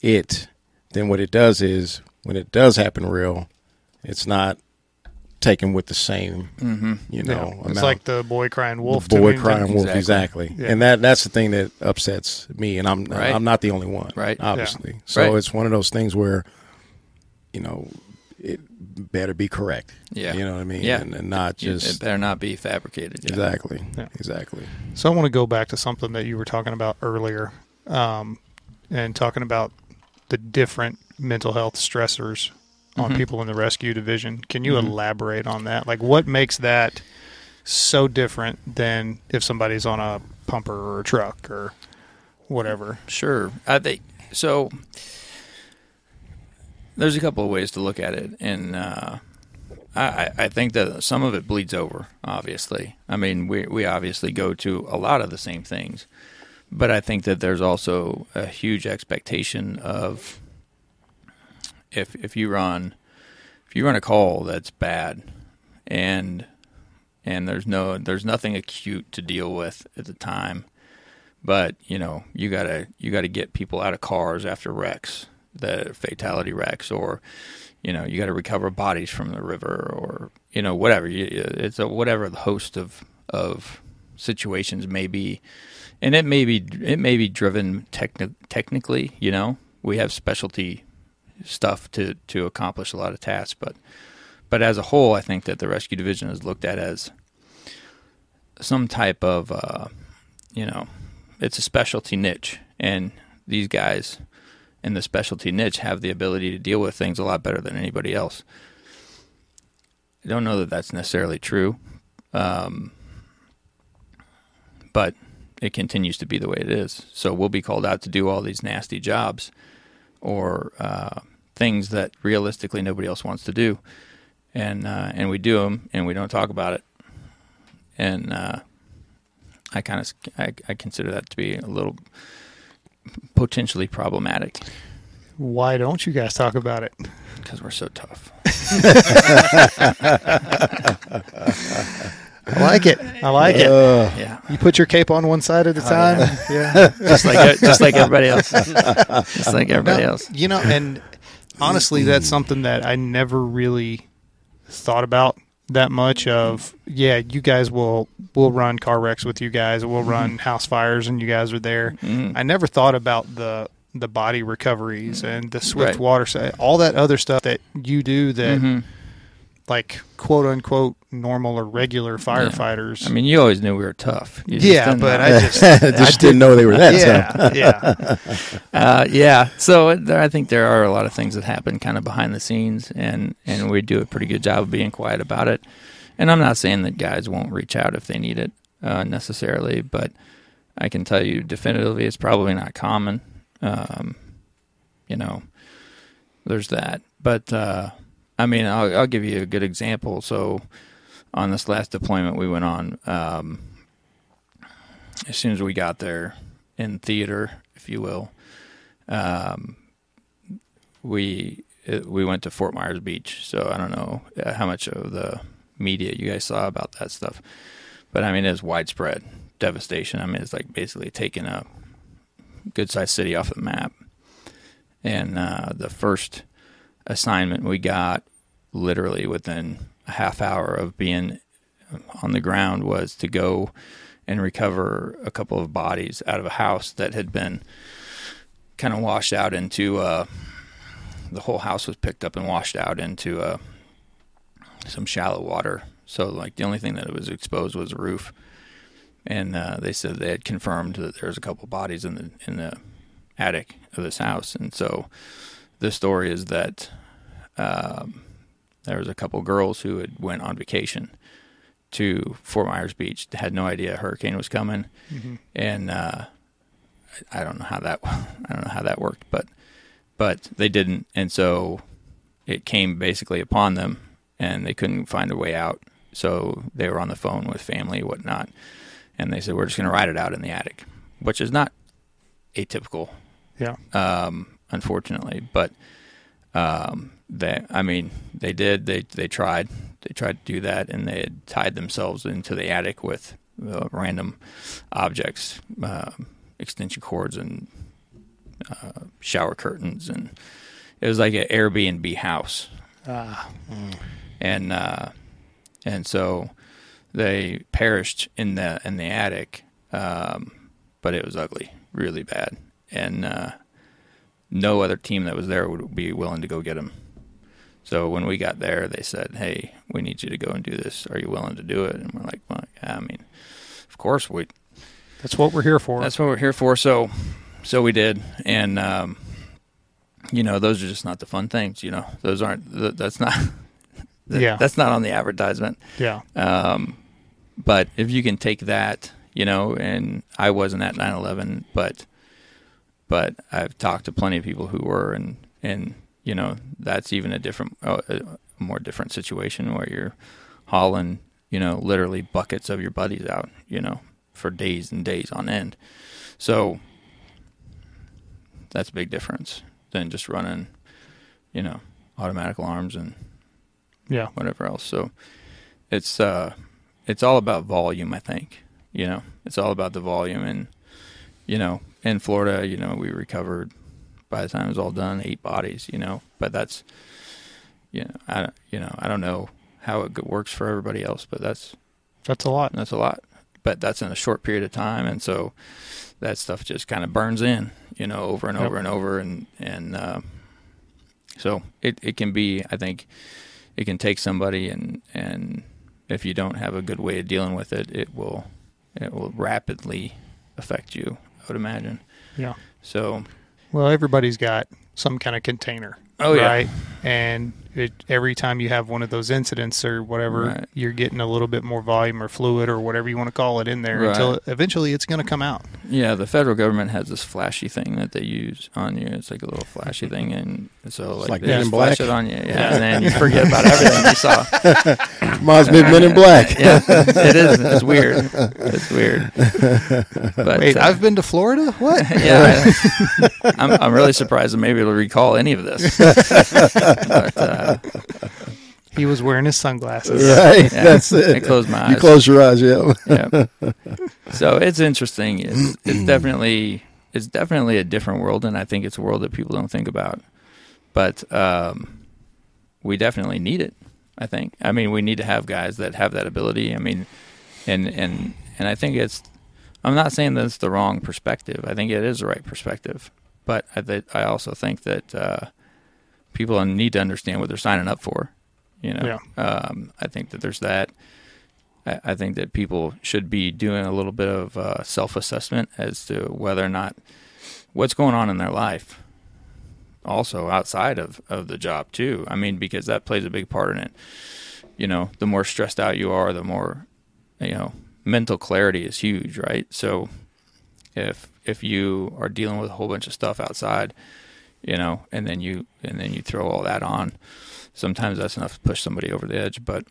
it then what it does is when it does happen real, it's not taken with the same, Mm-hmm. you Yeah. know, it's amount. like the boy crying wolf. the boy me. crying wolf, Exactly. exactly. Yeah. And that that's the thing that upsets me, and I'm Right. I'm not the only one, Right. Obviously, so Right. it's one of those things where, you know, it it better be correct. Yeah. You know what I mean? Yeah. And, and not just it better not be fabricated. Yeah. exactly. Yeah. Exactly. So I want to go back to something that you were talking about earlier, um, and talking about the different mental health stressors on Mhm. people in the rescue division. Can you Mhm. elaborate on that? Like, what makes that so different than if somebody's on a pumper or a truck or whatever? Sure. I think so. There's a couple of ways to look at it, and uh, I, I- I think that some of it bleeds over. Obviously, I mean, we we obviously go to a lot of the same things, but I think that there's also a huge expectation of if if you run if you run a call that's bad, and and there's no there's nothing acute to deal with at the time but you know you gotta you gotta get people out of cars after wrecks the fatality wrecks or you know you gotta recover bodies from the river or you know whatever. It's a whatever the host of of situations may be. And it may be it may be driven techni- technically you know we have specialty stuff to to accomplish a lot of tasks but but as a whole i think that the rescue division is looked at as some type of uh, you know it's a specialty niche. And these guys in the specialty niche have the ability to deal with things a lot better than anybody else. I don't know that that's necessarily true um, but it continues to be the way it is. So we'll be called out to do all these nasty jobs or uh, things that realistically nobody else wants to do and uh, and we do them and we don't talk about it and uh, I kind of I, I consider that to be a little potentially problematic Why don't you guys talk about it? because we're so tough. I like it. I like it. Uh, Yeah, You put your cape on one side at a Oh, time. yeah. just like just like everybody else, just like everybody No, else. You know, and honestly, that's something that I never really thought about that much. Of yeah, you guys will will run car wrecks with you guys. We'll run house fires, and you guys are there. Mm. I never thought about the the body recoveries and the swift Right. water, all that other stuff that you do that Mhm. Like quote unquote normal or regular firefighters. I mean, you always knew we were tough. You yeah, didn't but know. I just just didn't know they were that tough. yeah, yeah. uh, yeah. So there, I think there are a lot of things that happen kind of behind the scenes, and and we do a pretty good job of being quiet about it. And I'm not saying that guys won't reach out if they need it uh, necessarily, but I can tell you definitively it's probably not common. Um, you know, there's that. But uh, I mean, I'll, I'll give you a good example. So on this last deployment we went on, um, as soon as we got there in theater, if you will, um, we it, we went to Fort Myers Beach. So I don't know uh, how much of the media you guys saw about that stuff, but I mean it's widespread devastation. I mean it's like basically taking a good sized city off the map. And uh, the first assignment we got, literally within a half hour of being on the ground, was to go and recover a couple of bodies out of a house that had been kind of washed out into uh, the whole house was picked up and washed out into uh, some shallow water. So like the only thing that was exposed was the roof, and uh, they said they had confirmed that there was a couple bodies in the in the attic of this house, and so the story is that um, there was a couple girls who had went on vacation to Fort Myers Beach, had no idea a hurricane was coming, and uh, I don't know how that I don't know how that worked, but but they didn't, and so it came basically upon them, and they couldn't find a way out. So they were on the phone with family, whatnot, and they said we're just going to ride it out in the attic, which is not atypical, Yeah. um, unfortunately. But um, they, I mean, they did. They they tried. They tried to do that, and they had tied themselves into the attic with uh, random objects, uh, extension cords, and uh, shower curtains, and it was like an Airbnb house Ah, and uh, and so they perished in the in the attic. Um, but it was ugly, really bad, and uh, no other team that was there would be willing to go get them. So when we got there, they said, "Hey, we need you to go and do this. Are you willing to do it?" And we're like, "Well, yeah, I mean, of course we. That's what we're here for. That's what we're here for." So, so we did, and um, you know, those are just not the fun things. You know, those aren't. That's not. that- Yeah. That's not on the advertisement. yeah. Um, but if you can take that, you know, and I wasn't at 9/11, but but I've talked to plenty of people who were, and and you know, that's even a different, uh, a more different situation where you're hauling, you know, literally buckets of your buddies out, you know, for days and days on end. So that's a big difference than just running, you know, automatic alarms and Yeah. whatever else. So it's uh it's all about volume, I think. You know, it's all about the volume and you know, in Florida, you know, we recovered by the time it was all done eight bodies, you know, but that's you know, I you know, I don't know how it works for everybody else, but that's That's a lot. that's a lot. But that's in a short period of time and so that stuff just kind of burns in, you know, over and Yep. over and over and and uh, so it it can be I think it can take somebody and and if you don't have a good way of dealing with it, it will it will rapidly affect you. Would imagine. Yeah. So Well, everybody's got some kind of container. Oh, yeah. Right. And it, every time you have one of those incidents or whatever, Right. you're getting a little bit more volume or fluid or whatever you want to call it in there Right. until eventually it's going to come out. yeah, the federal government has this flashy thing that they use on you. It's like a little flashy thing, and so like, like they Men just in flash Black. it on you, yeah, and then you forget about everything you saw. Reminds me of Men in Black. Yeah, it is. It's weird. It's weird. But, Wait, uh, I've been to Florida? What? yeah, I, I'm, I'm really surprised I'm able to recall any of this. but, uh, he was wearing his sunglasses. Right. Yeah. That's it. I closed my eyes. You eyes. close your eyes, yeah. yeah. So it's interesting. It's, it's definitely it's definitely a different world, and I think it's a world that people don't think about. But um, we definitely need it. I think. I mean, we need to have guys that have that ability. I mean, and and and I think it's. I'm not saying that it's the wrong perspective. I think it is the right perspective, but I th- I also think that uh, people need to understand what they're signing up for. You know, um, I think that there's that. I, I think that people should be doing a little bit of uh, self-assessment as to whether or not what's going on in their life. Also outside of, of the job too. I mean, because that plays a big part in it. You know, the more stressed out you are, the more you know, mental clarity is huge, right? So if if you are dealing with a whole bunch of stuff outside, you know, and then you and then you throw all that on, sometimes that's enough to push somebody over the edge. But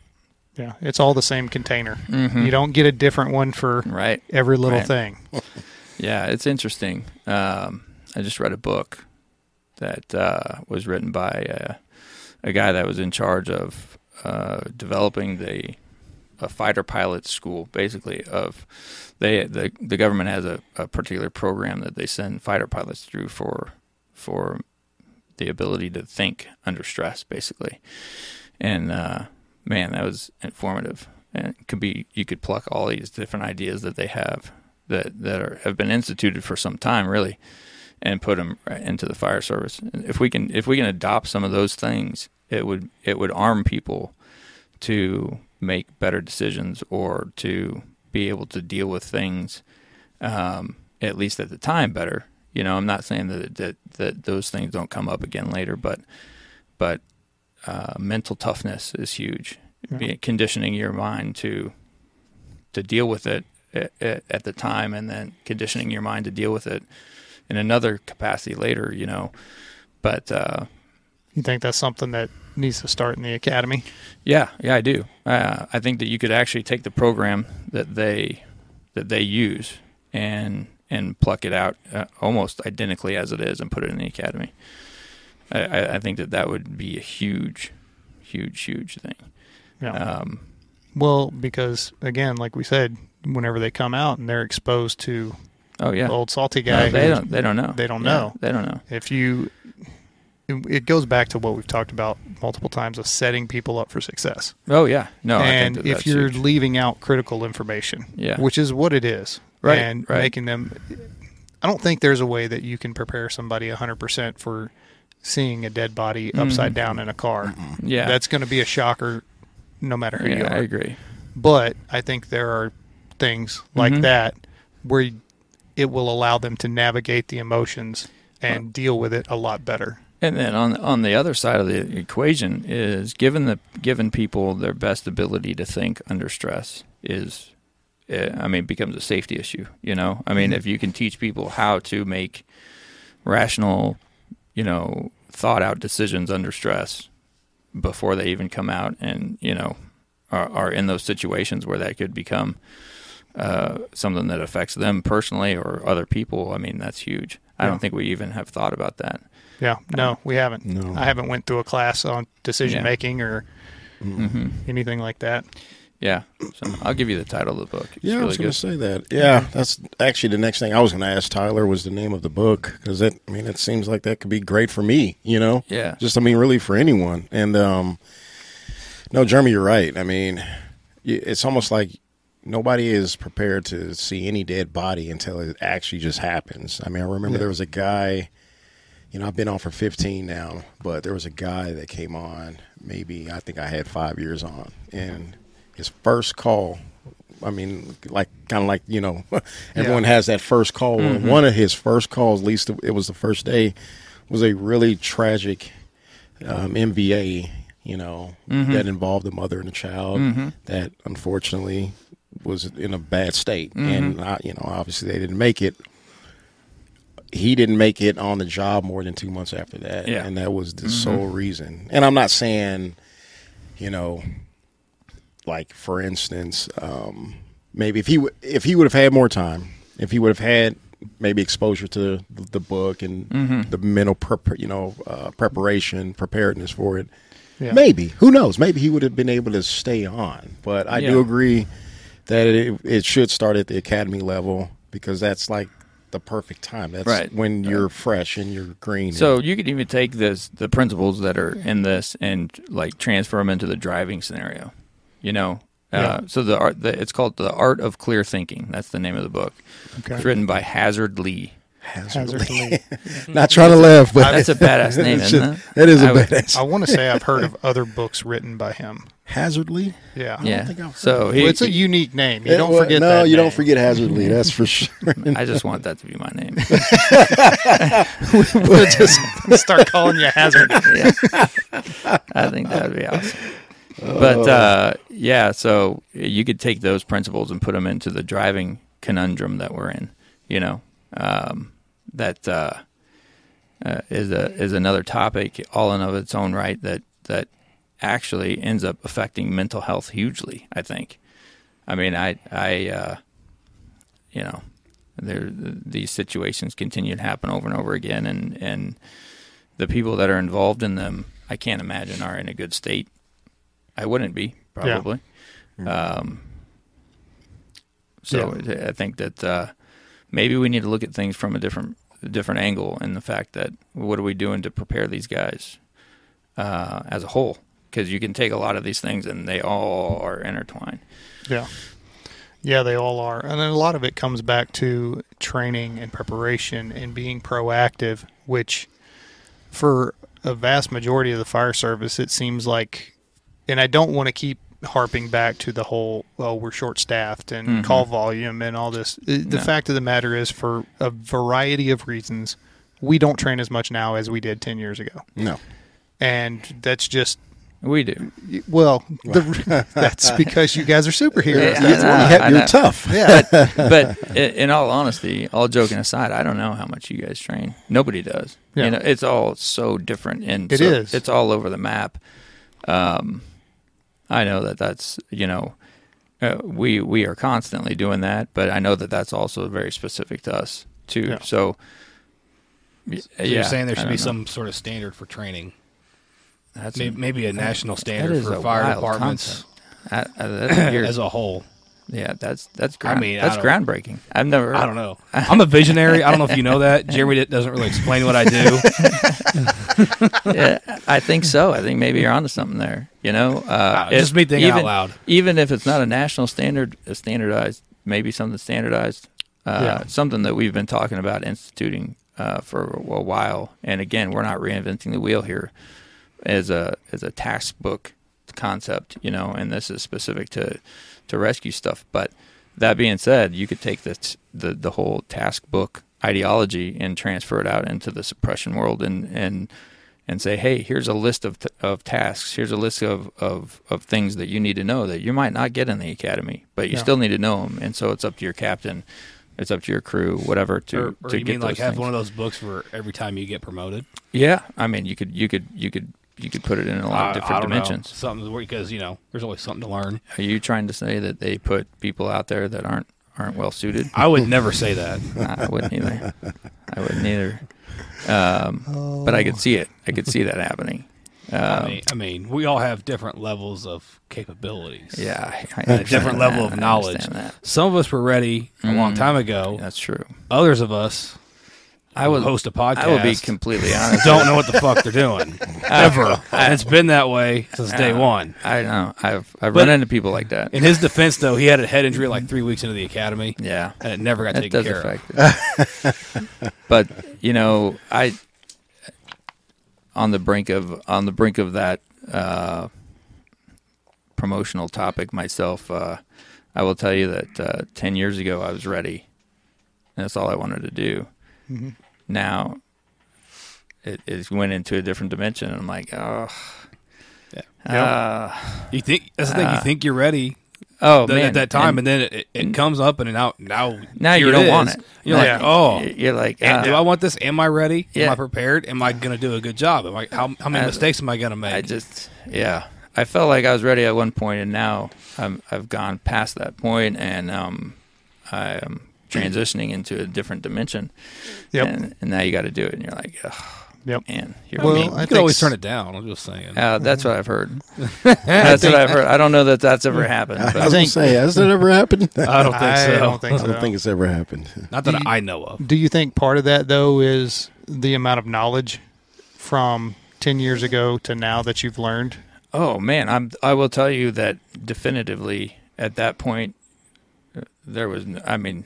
Yeah. It's all the same container. Mhm. You don't get a different one for right, every little Right. thing. Yeah, it's interesting. Um, I just read a book that uh, was written by uh, a guy that was in charge of uh, developing the a fighter pilot school, basically. Of they the the government has a, a particular program that they send fighter pilots through for for the ability to think under stress, basically. And uh, man, that was informative. And could be you could pluck all these different ideas that they have that that are, have been instituted for some time, really, and put them into the fire service. If we can if we can adopt some of those things, it would it would arm people to make better decisions or to be able to deal with things um, at least at the time better. You know, I'm not saying that that that those things don't come up again later, but but uh, mental toughness is huge. Yeah. Conditioning your mind to to deal with it at, at, the time, and then conditioning your mind to deal with it in another capacity later. You know, but uh, You think that's something that needs to start in the academy? yeah, yeah, I do. Uh, I think that you could actually take the program that they that they use and and pluck it out uh, almost identically as it is and put it in the academy. I, I, think that that would be a huge, huge, huge thing. Yeah. Um, well, because again, like we said, whenever they come out and they're exposed to oh yeah, the old salty No, guy, they who- don't. They don't know. they don't Yeah, know. They don't know. if you it it goes back to what we've talked about multiple times of setting people up for success. Oh yeah, no. I and that if you're huge. leaving out critical information, Yeah. which is what it is, Right, and right. making them, I don't think there's a way that you can prepare somebody 100% for seeing a dead body upside down in a car. Yeah, That's going to be a shocker no matter who you yeah, are. I agree. But I think there are things like Mhm. that where it will allow them to navigate the emotions and deal with it a lot better. And then on on the other side of the equation is given the given people their best ability to think under stress is, eh, I mean, becomes a safety issue. You know, I mean, if you can teach people how to make rational, you know, thought out decisions under stress before they even come out and you know are, are in those situations where that could become uh, something that affects them personally or other people. I mean, that's huge. I Yeah. don't think we even have thought about that. Yeah, no, we haven't. No. I haven't went through a class on decision Yeah. making or hmm anything like that. Yeah. So I'll give you the title of the book. It's Yeah, I was going to say that. Yeah, that's actually the next thing I was going to ask Tyler was the name of the book because it. I mean, it seems like that could be great for me. You know, Yeah. just I mean, really for anyone. And um, no, Jeremy, you're right. I mean, it's almost like nobody is prepared to see any dead body until it actually just happens. I mean, I remember Yeah. there was a guy. You know, I've been on for 15 now, but there was a guy that came on. Maybe I think I had five years on, and his first call. I mean, like kind of like you know, everyone has that first call. Well, One of his first calls, at least it was the first day, was a really tragic um, MVA. You know, that involved a mother and a child that unfortunately was in a bad state, and uh, you know, obviously they didn't make it. He didn't make it on the job more than two months after that, Yeah. and that was the sole reason. And I'm not saying, you know, like for instance, um, maybe if he w- if he would have had more time, if he would have had maybe exposure to the, the book and the mental prep, you know uh, preparation, preparedness for it, Yeah. maybe who knows? Maybe he would have been able to stay on. But I do agree that it, it should start at the academy level because that's like the perfect time. That's Right. when you're fresh and you're green. So you could even take this the principles that are in this and like transfer them into the driving scenario. You know, uh, so the art the, it's called the art of clear thinking. That's the name of the book. Okay. It's written by Hasard Lee. Hasard to Lee. not trying to laugh, but That's a badass name, it's isn't just- it? That is a I would- badass. I want to say I've heard of other books written by him. Hasard Lee. Yeah. Yeah. think I've heard So he, Well, it's a unique name. You Yeah, don't well, forget no, that. you don't name. forget Hasard Lee. That's for sure. I just want that to be my name. we'll just start calling you Hazard. yeah. I think that would be awesome. But uh, yeah, so you could take those principles and put them into the driving conundrum that we're in. You know, um, that uh, uh, is a is another topic all in of its own right that that actually ends up affecting mental health hugely. I think. I mean, I I uh, you know, there these situations continue to happen over and over again, and and the people that are involved in them, I can't imagine are in a good state. I wouldn't be probably. Um, so I think that uh, maybe we need to look at things from a different different angle, and the fact that what are we doing to prepare these guys uh, as a whole? Because you can take a lot of these things, and they all are intertwined. Yeah. Yeah, they all are. And then a lot of it comes back to training and preparation and being proactive, which for a vast majority of the fire service, it seems like, and I don't want to keep harping back to the whole, well, we're short staffed and Mhm. call volume and all this. Uh, The No. fact of the matter is, for a variety of reasons, we don't train as much now as we did 10 years ago. no. And that's just, We do. well, the, that's because you guys are superheroes. Yeah, That's I why- know. You have- you're know. tough. yeah. but i- in all honesty, all joking aside, I don't know how much you guys train. Nobody does. Yeah. You know, it's all so different, and It so is. It's all over the map. Um, I know that that's you know, uh, we we are constantly doing that, but I know that that's also very specific to us too. Yeah. So, So yeah, you're saying there should be know. some sort of standard for training, That's maybe, a- maybe a national standard for fire departments. I- I- as a whole. Yeah, that's that's ground, mean, I that's don't- groundbreaking. I've never. I don't know. I'm a visionary. I don't know if you know that. Jeremy doesn't really explain what I do. yeah, I think so. I think maybe you're onto something there. You know, uh, Uh, just me thinking out even, loud. Even if it's not a national standard, a standardized, maybe something standardized, uh, Yeah. something that we've been talking about instituting uh, for a while. And again, we're not reinventing the wheel here as a as a task book concept, you know, and this is specific to to rescue stuff. But that being said, you could take the the, the whole task book ideology and transfer it out into the suppression world and and and say, hey, here's a list of, t- of tasks. Here's a list of, of, of things that you need to know that you might not get in the academy, but you still need to know them. And so it's up to your captain, it's up to your crew, whatever, to or, or to you get mean like those have one of those books for every time you get promoted? Yeah, I mean, you could you could you could you could put it in a lot of different I know. dimensions. Something because you know there's always something to learn. Are you trying to say that they put people out there that aren't aren't well suited? I would never say that. I wouldn't either. I wouldn't either. Um, But I could see it. I could see that happening. I Um, mean, I mean, we all have different levels of capabilities. yeah, I, I a different level of knowledge. that. Some of us were ready a long Mhm. time ago. That's true. Others of us, I would host a podcast. I will be completely honest. don't know what the fuck they're doing ever, and it's been that way since day one. I know. I've I've But- run into people like that. In his defense, though, he had a head injury like three weeks into the academy, Yeah, and it never got that taken does care of. affect it. but you know, I on the brink of on the brink of that uh, promotional topic myself. Uh, I will tell you that uh, ten years ago I was ready, and that's all I wanted to do. Now it, it went into a different dimension, and I'm like, oh. Yeah. Uh, You think that's the thing? You Uh, think you're ready oh th- man! at that time, and and, then it, it, comes up, and now now now you don't is. want it. You're Yeah. like, oh, you're like, uh, do I want this? Am I ready? Am I prepared? Am I going to do a good job? Am I, how, how many I- mistakes am I going to make? I just, yeah, I felt like I was ready at one point, and now I'm, I've gone past that point, and um, I am transitioning into a different dimension. Yep. And, and now you got to do it, and you're like, oh, Yep. man, here Well, we you go. I could always think turn it down. I'm just saying. Uh, that's what I've heard. That's what I've heard. I don't know that that's ever happened. I was gonna say, has that ever happened? I don't think I so. don't think I don't think it's ever happened. Not that you- I know of. Do you think part of that though is the amount of knowledge from ten years ago to now that you've learned? Oh man, I'm. I will tell you that definitively at that point, uh, there was. I mean,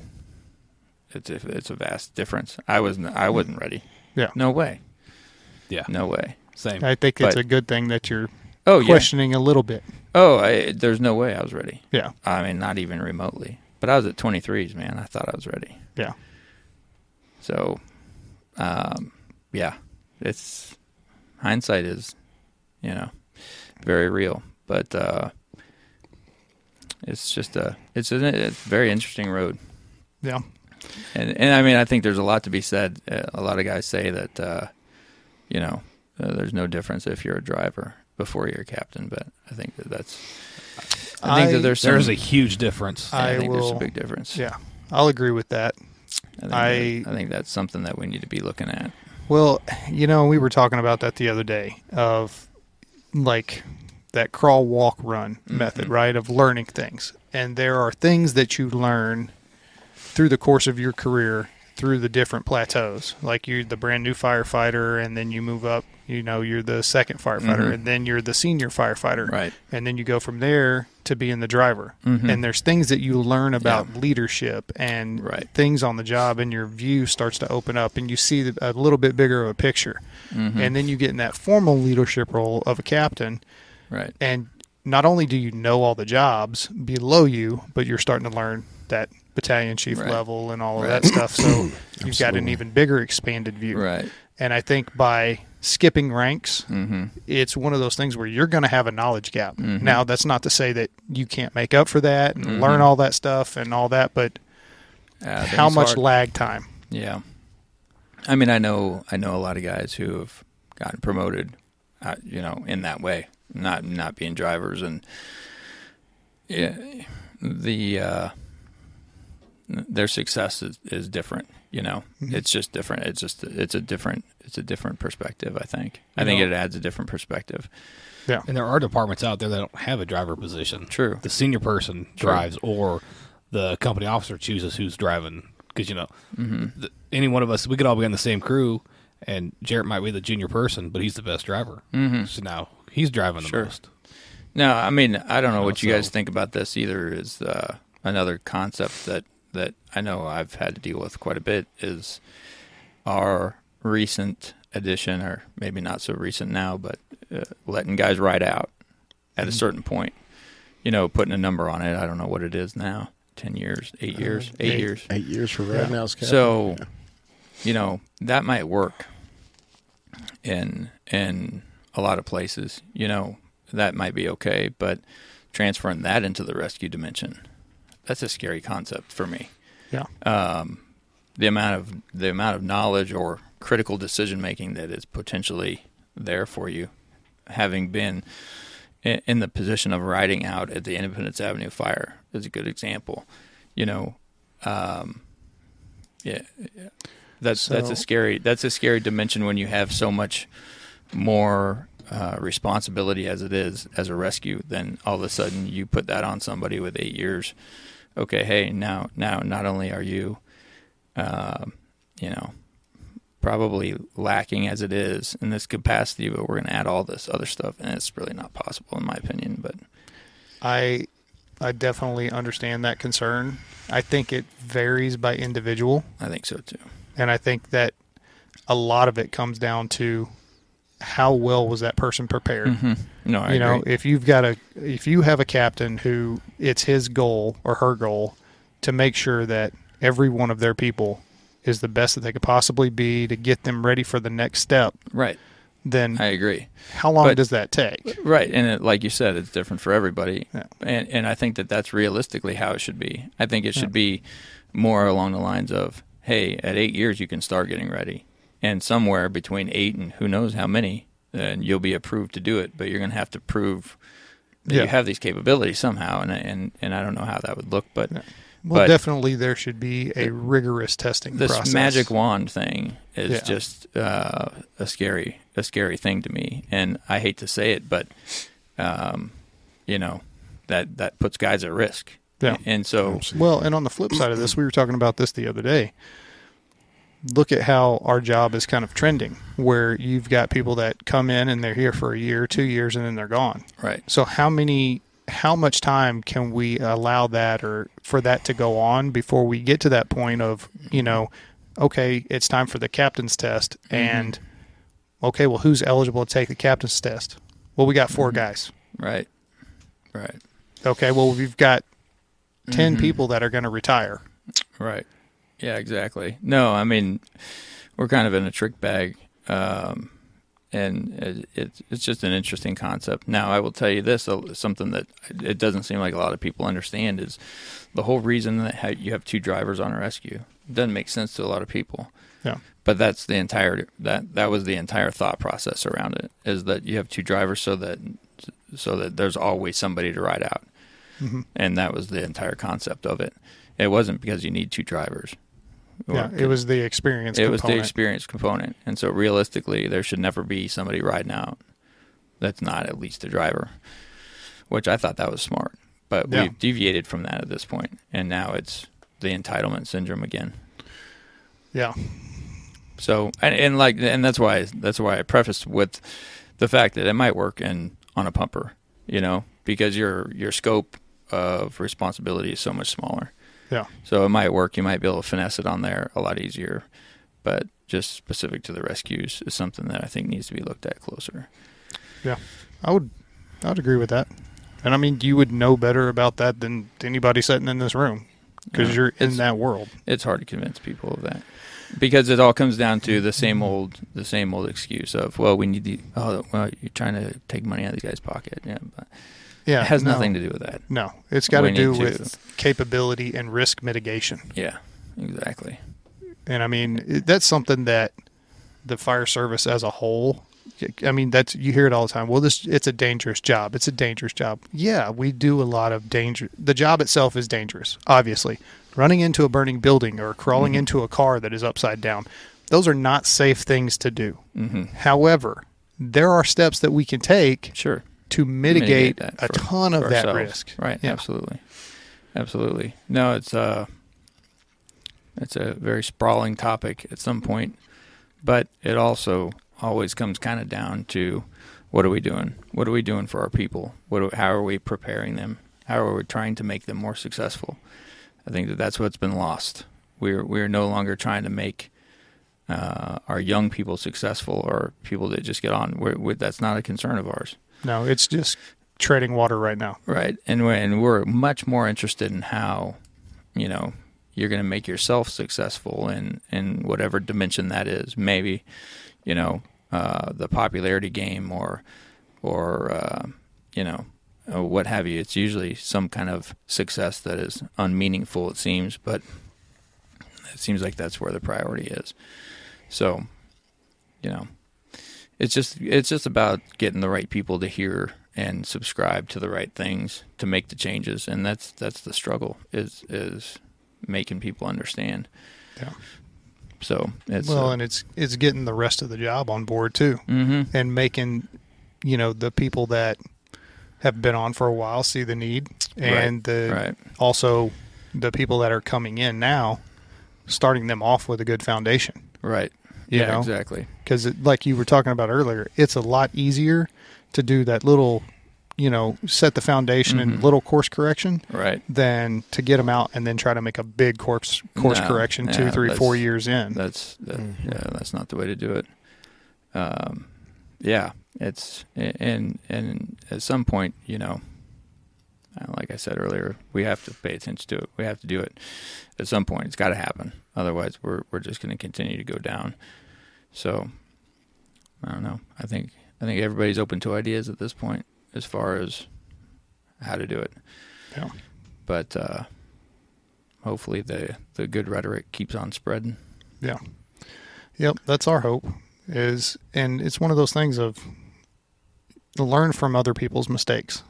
it's a, it's a vast difference. I was. n- I wasn't ready. Yeah. No way. Yeah, No way. same. I think it's But- a good thing that you're Oh yeah. questioning a little bit. Oh, I, there's no way I was ready. Yeah. I mean, not even remotely. But I was at 23s, man. I thought I was ready. Yeah. So, um, yeah, it's hindsight is, you know, very real. But uh, it's just a it's a, it's a very interesting road. Yeah. And and I mean, I think there's a lot to be said. Uh, a lot of guys say that, uh, you know, uh, there's no difference if you're a driver before you're a captain. But I think that that's. I think I- that there's some, There's a huge difference. I, I think there's a big difference. Yeah. I'll agree with that. I think, I- that- I think that's something that we need to be looking at. Well, you know, we were talking about that the other day of like that crawl, walk, run method, right? Of learning things. And there are things that you learn through the course of your career through the different plateaus. Like you're the brand new firefighter and then you move up, you know, you're the second firefighter Mhm. and then you're the senior firefighter. Right. And then you go from there to being the driver. Mhm. And there's things that you learn about leadership and Right. things on the job and your view starts to open up and you see a little bit bigger of a picture. Mhm. And then you get in that formal leadership role of a captain right. and not only do you know all the jobs below you, but you're starting to learn that battalion chief Right. level and all of Right. that stuff. So you've got an even bigger expanded view. Right. And I think by skipping ranks, Mm-hmm. it's one of those things where you're going to have a knowledge gap. Mhm. Now, that's not to say that you can't make up for that and Mhm. learn all that stuff and all that, but how much lag time? Yeah. I mean, I know, I know a lot of guys who have gotten promoted, uh, you know, in that way, not not being drivers, and yeah, the uh, their success is, is different. You know, Mhm. it's just different. It's just it's a different it's a different perspective. I think. I You think know- it adds a different perspective. Yeah, and there are departments out there that don't have a driver position. True. The senior person True. drives, or the company officer chooses who's driving. Because you know, hmm the, any one of us, we could all be on the same crew, and Jarrett might be the junior person, but he's the best driver. hmm So now he's driving the Sure. most. No, I mean I don't know what you Also- guys think about this either. Is uh, another concept that that I know I've had to deal with quite a bit is our recent addition, or maybe not so recent now, but uh, letting guys ride out at a Mhm. certain point. You know, putting a number on it. I don't know what it is now. Ten years, eight years, Uh, eight, eight. years. Eight years for Yeah. right now. So, Yeah. you know, that might work in in a lot of places. You know, that might be okay, but transferring that into the rescue dimension, that's a scary concept for me. Yeah. Um, the amount of the amount of knowledge or critical decision making that is potentially there for you, having been in, in the position of riding out at the Independence Avenue fire is a good example. You know, um, yeah, that's that's a scary that's a scary dimension when you have so much more uh, responsibility as it is as a rescue. Then all of a sudden you put that on somebody with eight years. Okay, hey, now now not only are you, uh, you know, probably lacking as it is in this capacity, but we're going to add all this other stuff, and it's really not possible in my opinion. But I I definitely understand that concern. I think it varies by individual, I think so too. and I think that a lot of it comes down to how well was that person prepared. hmm No, I you know, agree. if you've got a if you have a captain who it's his goal or her goal to make sure that every one of their people is the best that they could possibly be to get them ready for the next step, right, then I agree. how long but- does that take? Right, and it, like you said, it's different for everybody, Yeah. and and I think that that's realistically how it should be. I think it should Yeah. be more along the lines of, hey, at eight years you can start getting ready, and somewhere between eight and who knows how many, then you'll be approved to do it. But you're going to have to prove that Yeah. you have these capabilities somehow, and and and I don't know how that would look, but Yeah. Well, but- definitely there should be a rigorous testing this process. magic wand thing is Yeah. just uh, a scary a scary thing to me and i hate to say it but um, you know that that puts guys at risk Yeah. and so Well, and on the flip side of this, we were talking about this the other day. Look at how our job is kind of trending, where you've got people that come in and they're here for a year, two years, and then they're gone. right So how many, how much time can we allow that, or for that to go on before we get to that point of, you know, okay, it's time for the captain's test, and okay, well, who's eligible to take the captain's test? Well, we got 4 Mhm. guys. right right Okay, well, we've got 10 Mhm. people that are going to retire. right yeah exactly no i mean we're kind of in a trick bag um, and it, it's it's just an interesting concept. Now, I will tell you this: something that it doesn't seem like a lot of people understand is the whole reason that you have two drivers on a rescue. It doesn't make sense to a lot of people. Yeah. But that's the entire that that was the entire thought process around it is that you have two drivers so that so that there's always somebody to ride out, hmm and that was the entire concept of it. It wasn't because you need two drivers. Yeah, it was the experience. it was the experience component, and so realistically, there should never be somebody riding out that's not at least a driver, which I thought that was smart. But Yeah. we've deviated from that at this point, and now it's the entitlement syndrome again. Yeah, So, and, and like, and that's why that's why I prefaced with the fact that it might work in on a pumper, you know, because your your scope of responsibility is so much smaller. Yeah. So it might work. You might be able to finesse it on there a lot easier, but just specific to the rescues is something that I think needs to be looked at closer. Yeah, I would, I would agree with that. And I mean, you would know better about that than anybody sitting in this room because Yeah. you're in that world. It's hard to convince people of that because it all comes down to the same old the same old excuse of well we need the oh well you're trying to take money out of these guys' pocket yeah but Yeah, it has no, nothing to do with that No, it's got to do to- with capability and risk mitigation. yeah exactly And I mean, that's something that the fire service as a whole. I mean, that's you hear it all the time. Well, this it's a dangerous job. It's a dangerous job. Yeah, we do a lot of danger. The job itself is dangerous, obviously. Running into a burning building or crawling Mhm. into a car that is upside down, those are not safe things to do. hmm However, there are steps that we can take sure to mitigate, that a for- ton of that risk. right Yeah. absolutely. Absolutely. No it's uh it's a very sprawling topic at some point but it also always comes kind of down to what are we doing? What are we doing for our people? What do, how are we preparing them? How are we trying to make them more successful? I think that that's what's been lost. We're we're no longer trying to make uh, are young people successful or people that just get on. We're, we're, that's not a concern of ours, No, it's just treading water right now. right? And we're, and we're much more interested in how, you know, you're going to make yourself successful in in whatever dimension that is. Maybe, you know, uh, the popularity game or or uh, you know uh, what have you. It's usually some kind of success that is unmeaningful. It seems, but it seems like that's where the priority is. So, you know, it's just it's just about getting the right people to hear and subscribe to the right things to make the changes, and that's that's the struggle is is making people understand. Yeah. So it's well, uh, and it's it's getting the rest of the job on board too, mhm. and making you know the people that have been on for a while see the need, and the right. also the people that are coming in now, starting them off with a good foundation. Right. You yeah, know? exactly. because like you were talking about earlier, it's a lot easier to do that little, you know, set the foundation and Mhm. little course correction Right. than to get them out and then try to make a big course course No, correction two, yeah, three, four that's- years in. That's that, Mhm. yeah, that's not the way to do it. Um, yeah, it's and and at some point, you know, uh, like I said earlier, we have to pay attention to it. We have to do it at some point. It's got to happen. Otherwise, we're we're just going to continue to go down. So, I don't know. I think I think everybody's open to ideas at this point as far as how to do it. Yeah. But uh, hopefully, the the good rhetoric keeps on spreading. Yeah. Yep, that's our hope. Is and it's one of those things of learn from other people's mistakes.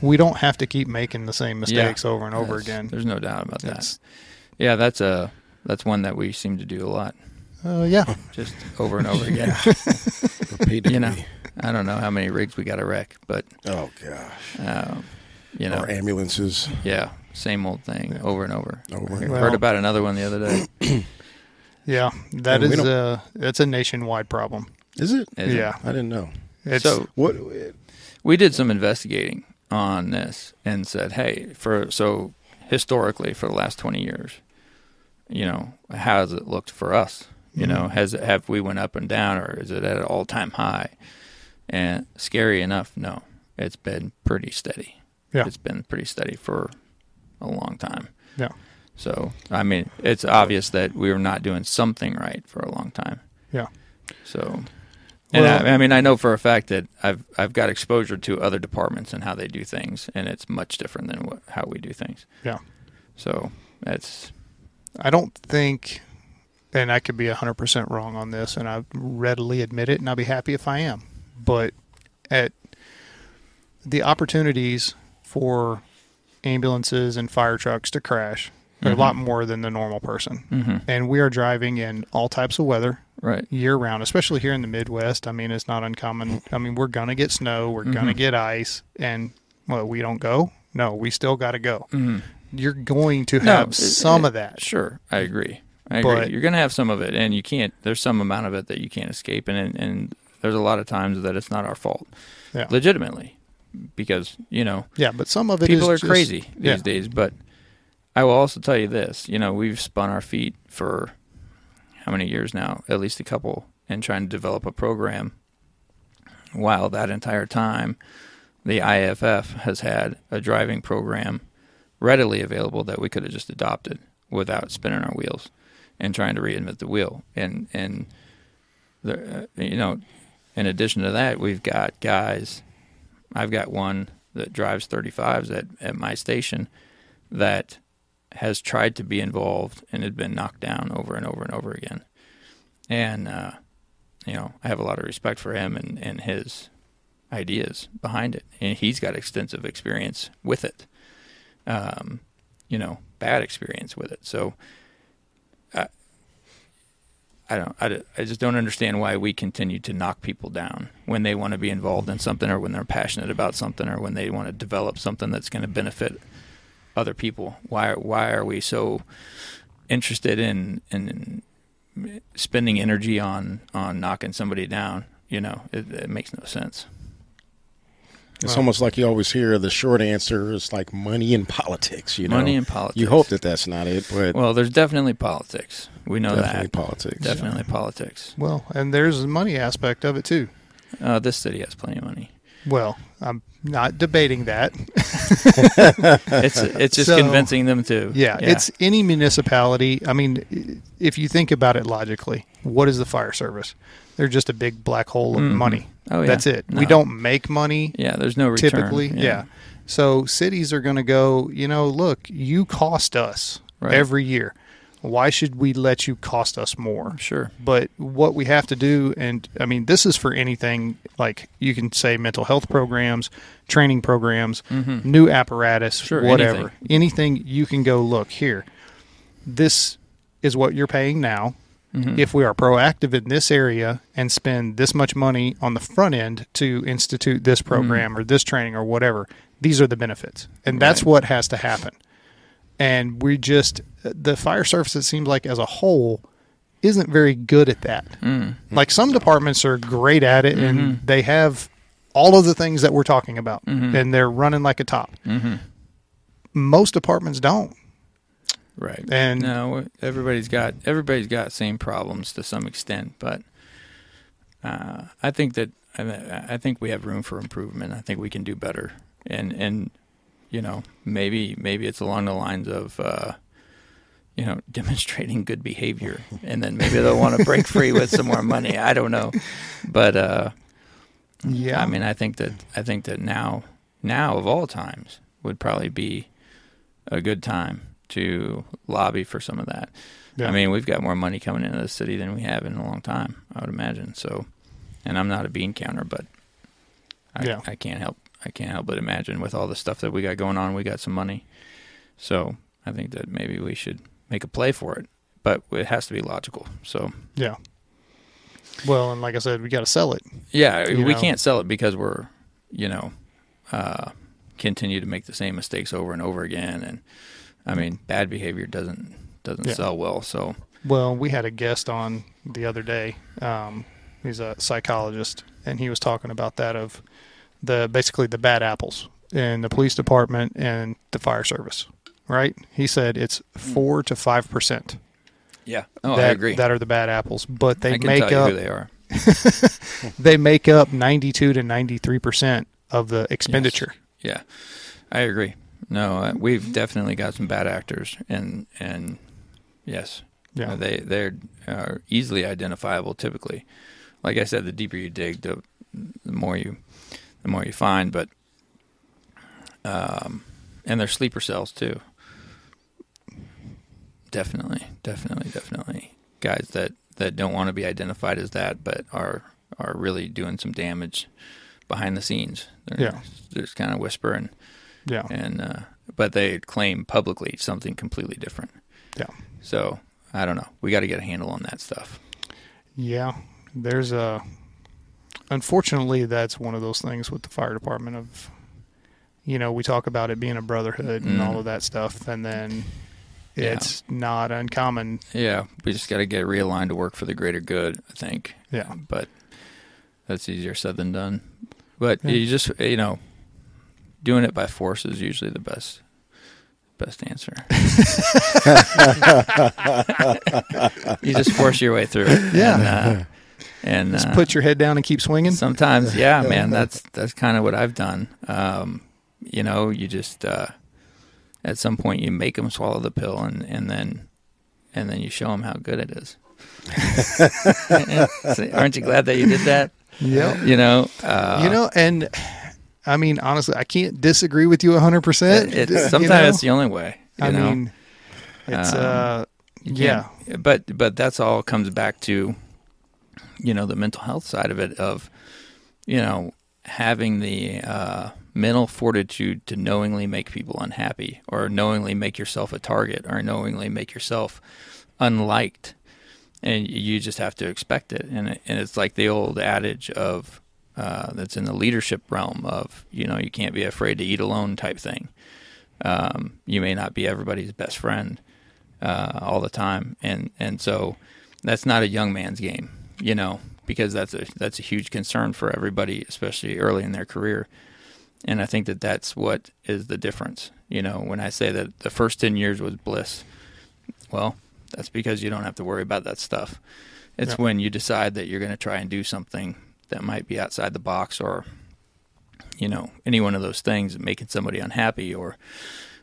We don't have to keep making the same mistakes over and over again. There's no doubt about that. That's- Yeah, that's a that's one that we seem to do a lot, Uh, yeah, just over and over again. Repeatedly. You know. I don't know how many rigs we got to wreck, but Oh gosh. uh, you know, Or ambulances. yeah, same old thing over and over. Over I and Well- heard about another one the other day. yeah, that And is a that's a nationwide problem. Is it? Is it? yeah, I didn't know. it's So What? we did some investigating on this and said, hey, for so historically for the last 20 years, you know, how has it looked for us? You know, mm-hmm. has have we went up and down, or is it at an all time high? And scary enough, no, it's been pretty steady. Yeah. it's been pretty steady for a long time. Yeah. So I mean, it's obvious that we were not doing something right for a long time. Yeah. So, and Well- I, I mean, I know for a fact that I've I've got exposure to other departments and how they do things, and it's much different than what, how we do things. Yeah. So that's I don't think, and I could be 100% wrong on this, and I readily admit it, and I'll be happy if I am. But at the opportunities for ambulances and fire trucks to crash are a lot more than the normal person. hmm And we are driving in all types of weather right. year round, especially here in the Midwest. I mean, it's not uncommon. I mean, we're going to get snow, we're going to get ice, and well, we don't go. No, we still got to go. hmm You're going to No, have it- some it- of that. Sure, I agree. I agree. But- You're going to have some of it, and you can't. There's some amount of it that you can't escape, and and, and there's a lot of times that it's not our fault, Yeah. legitimately, because you know Yeah, but some of it people are just- crazy these yeah. days. But I will also tell you this: you know, we've spun our feet for how many years now? At least a couple, in trying to develop a program. While that entire time, the IFF has had a driving program readily available that we could have just adopted without spinning our wheels and trying to reinvent the wheel. And and the, uh, you know, in addition to that, we've got guys. I've got one that drives 35s at at my station that has tried to be involved and had been knocked down over and over and over again. And uh, you know, I have a lot of respect for him and, and his ideas behind it. And he's got extensive experience with it. Um, you know, bad experience with it. So I don't, I, I just don't understand why we continue to knock people down when they want to be involved in something or when they're passionate about something or when they want to develop something that's going to benefit other people. Why, why are we so interested in, in spending energy on, on knocking somebody down? You know, it, it makes no sense. It's Well- almost like you always hear the short answer is like money and politics. You know, Money and politics. You hope that that's not it, but Well, there's definitely politics. We know that. definitely that. politics. Definitely politics. Well, and there's the money aspect of it too. Uh, this city has plenty of money. Well, I'm not debating that. It's it's just So- convincing them to. Yeah, it's any municipality. I mean, if you think about it logically, what is the fire service? They're just a big black hole of Mhm. money. oh yeah. That's it. We don't make money Yeah, there's no return. typically. Yeah. So cities are going to go, you know, look, you cost us Right. every year. Why should we let you cost us more? Sure. But what we have to do, and I mean, this is for anything like you can say mental health programs, training programs, Mhm. new apparatus, Sure, whatever. Anything. you can go look here. This is what you're paying now. Mhm. If we are proactive in this area and spend this much money on the front end to institute this program or this training or whatever, these are the benefits. And that's Right. what has to happen. And we just, the fire service, it seems like as a whole, isn't very good at that. Mm. Like some departments are great at it and they have all of the things that we're talking about Mhm. and they're running like a top. hmm Most departments don't. Right. And no, everybody's got everybody's got same problems to some extent, but uh, I think that I, I think we have room for improvement. I think we can do better, and and you know maybe maybe it's along the lines of. Uh, you know, demonstrating good behavior, and then maybe they'll want to break free with some more money. I don't know, but uh, yeah, I mean, I think that I think that now, now of all times, would probably be a good time to lobby for some of that. Yeah. I mean, we've got more money coming into the city than we have in a long time, I would imagine. So, and I'm not a bean counter, but I, Yeah. I can't help I can't help but imagine with all the stuff that we got going on, we got some money. So I think that maybe we should make a play for it, but it has to be logical. So yeah. Well, and like I said, we got to sell it. Yeah, we know? can't sell it because we're, you know, uh, continue to make the same mistakes over and over again. And I mean, bad behavior doesn't doesn't Yeah. sell well. So Well, we had a guest on the other day. Um, he's a psychologist, and he was talking about that of the basically the bad apples in the police department and the fire service. Right? He said it's four to five percent. yeah, oh, that, I agree. That are the bad apples, but they make up they are. they make up ninety two to ninety three percent of the expenditure. Yeah, I agree. No, uh, we've definitely got some bad actors, and and yes, Yeah. uh, they they're uh, easily identifiable. Typically, like I said, the deeper you dig, the, the more you the more you find. But um, and they're sleeper cells too. Definitely, definitely, definitely. Guys that that don't want to be identified as that, but are are really doing some damage behind the scenes. They're, Yeah. they're just kind of whispering Yeah. and uh, but they claim publicly something completely different. Yeah. So I don't know. We got to get a handle on that stuff. Yeah, there's a. Unfortunately, that's one of those things with the fire department. Of, you know, we talk about it being a brotherhood and Mm. all of that stuff, and then Yeah. it's not uncommon. Yeah, we just got to get realigned to work for the greater good. I think. Yeah. But that's easier said than done. But Yeah. you just you know, doing it by force is usually the best best answer. you just force your way through it. Yeah. And, uh, and Just uh, put your head down and keep swinging. Sometimes, yeah, man. That's that's kind of what I've done. Um, you know, you just uh, at some point you make them swallow the pill, and, and then and then you show them how good it is. Aren't you glad that you did that? Yeah. You know, uh, you know, and I mean, honestly, I can't disagree with you 100%. it, you sometimes know? it's the only way. I know? mean, it's, Um, uh, yeah. but but that's all comes back to you know the mental health side of it of you know having the uh, mental fortitude to knowingly make people unhappy or knowingly make yourself a target or knowingly make yourself unliked and you just have to expect it and it, and it's like the old adage of uh, that's in the leadership realm of you know you can't be afraid to eat alone type thing um, you may not be everybody's best friend uh, all the time, and and so that's not a young man's game, you know, because that's a that's a huge concern for everybody, especially early in their career. and I think that that's what is the difference. You know, when I say that the first ten years was bliss, well, that's because you don't have to worry about that stuff. It's Yeah. when you decide that you're going to try and do something that might be outside the box, or you know, any one of those things, making somebody unhappy, or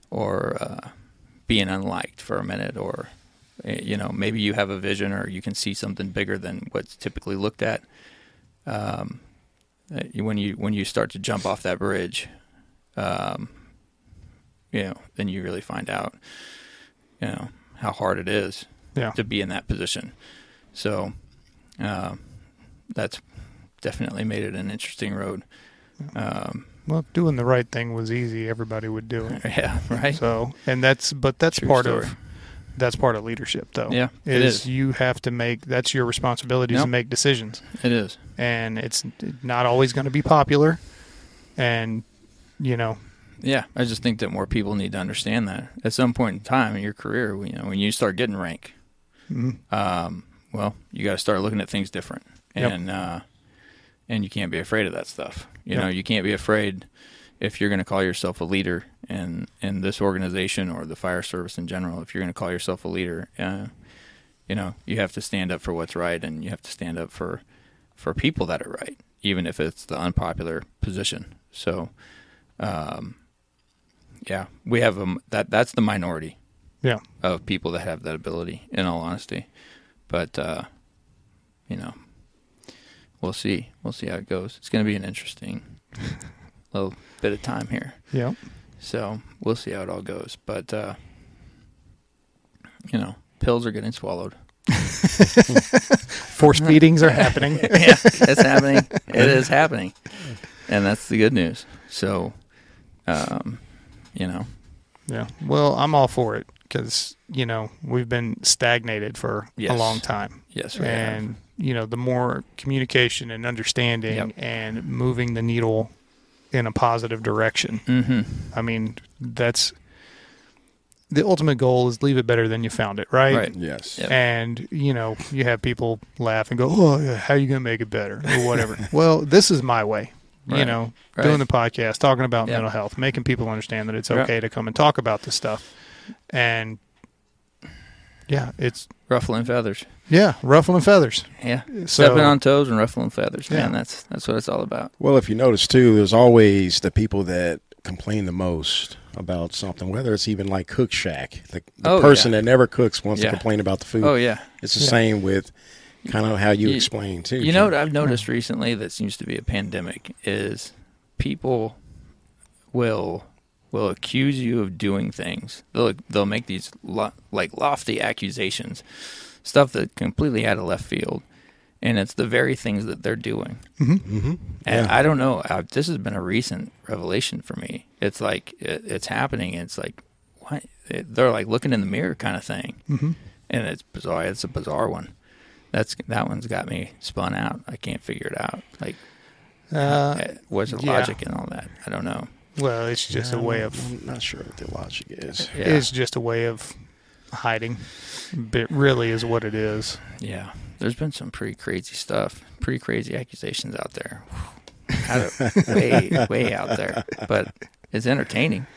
or uh, being unliked for a minute, or eh, you know, maybe you have a vision, or you can see something bigger than what's typically looked at. Um, uh, when you when you start to jump off that bridge, um, you know, then you really find out, you know, how hard it is Yeah. to be in that position. So, um, that's definitely made it an interesting road. Um, Well, doing the right thing was easy, everybody would do it. yeah, right. So, and that's but that's True part story. of that's part of leadership, though. Yeah, it is, is. you have to make that's your responsibility to make decisions, It is. and it's not always going to be popular, and you know, Yeah, I just think that more people need to understand that at some point in time in your career, you know, when you start getting rank, mhm, um, well, you got to start looking at things different, Yep. and uh, and you can't be afraid of that stuff. You Yep. know, you can't be afraid if you're going to call yourself a leader in in this organization or the fire service in general. If you're going to call yourself a leader, uh, you know, you have to stand up for what's right, and you have to stand up for for people that are right, even if it's the unpopular position. So, um, yeah, we have a, that. That's the minority yeah, of people that have that ability. In all honesty, but uh, you know, we'll see. We'll see how it goes. It's going to be an interesting little bit of time here. yeah, So we'll see how it all goes. But uh, you know, pills are getting swallowed. force feedings are happening. yeah, it's happening. It is happening, and that's the good news. So, um, you know, Yeah. Well, I'm all for it because you know we've been stagnated for a long time, yes, we have. And you know the more communication and understanding Yep. and moving the needle in a positive direction. hmm I mean, that's the ultimate goal is leave it better than you found it, right? Right. Yes. Yep. And you know, you have people laugh and go, "Oh, yeah, how you gonna make it better?" or whatever. well, this is my way. You know, Right. doing the podcast, talking about Yep. mental health, making people understand that it's Yep. okay to come and talk about this stuff. And yeah, it's ruffling feathers. Yeah, ruffling feathers. Yeah, So stepping on toes and ruffling feathers, Yeah. man. That's that's what it's all about. Well, if you notice too, there's always the people that complain the most about something, whether it's even like Cook Shack. The, the Oh, person yeah. that never cooks wants Yeah. to complain about the food. Oh yeah. It's the Yeah. same with kind of how you, You- explain too. You know what I've noticed recently that seems to be a pandemic is people will will accuse you of doing things. They'll they'll make these lo- like lofty accusations, stuff that completely out of left field, and it's the very things that they're doing. Mhm. And Yeah. I don't know. I, this has been a recent revelation for me. It's like it, it's happening. It's like what it, they're like looking in the mirror kind of thing, Mhm. and it's bizarre. It's a bizarre one. That's that one's got me spun out. I can't figure it out. Like, Uh, eh, what's the yeah. logic and all that? I don't know. well, it's just a way of I'm not sure what the logic is. Yeah, it's just a way of hiding. But really, is what it is. yeah. There's been some pretty crazy stuff, pretty crazy accusations out there. Out of, way, way out there, but it's entertaining.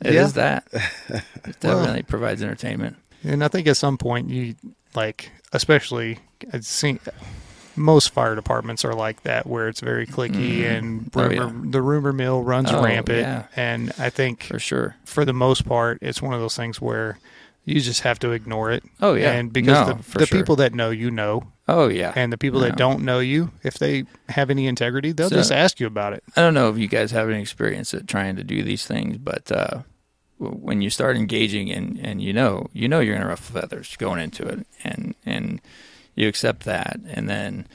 It is Yeah. that. It Well- definitely provides entertainment. And I think at some point you like, especially I've seen most fire departments are like that, where it's very cliquey Mhm. and Oh, rumor, the rumor mill runs Oh, rampant. yeah. And I think For sure. for the most part, it's one of those things where you just have to ignore it. Oh yeah. And because No, the, the sure. people that know you know, Oh yeah. and the people No. that don't know you, if they have any integrity, they'll So- just ask you about it. I don't know if you guys have any experience at trying to do these things, but uh, when you start engaging and, and you know you know you're gonna ruffle feathers going into it, and and you accept that, and then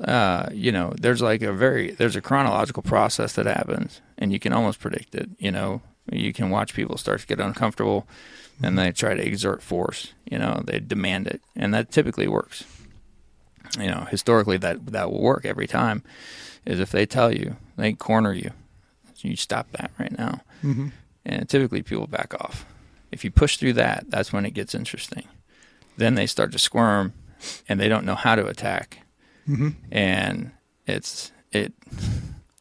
uh, you know there's like a very there's a chronological process that happens, and you can almost predict it. You know, you can watch people start to get uncomfortable, and they try to exert force. You know, they demand it, and that typically works. You know, historically that that will work every time. Is if they tell you they corner you, you stop that right now, Mm-hmm. and typically people back off. If you push through that, that's when it gets interesting. Then they start to squirm, and they don't know how to attack, Mm-hmm. and it's it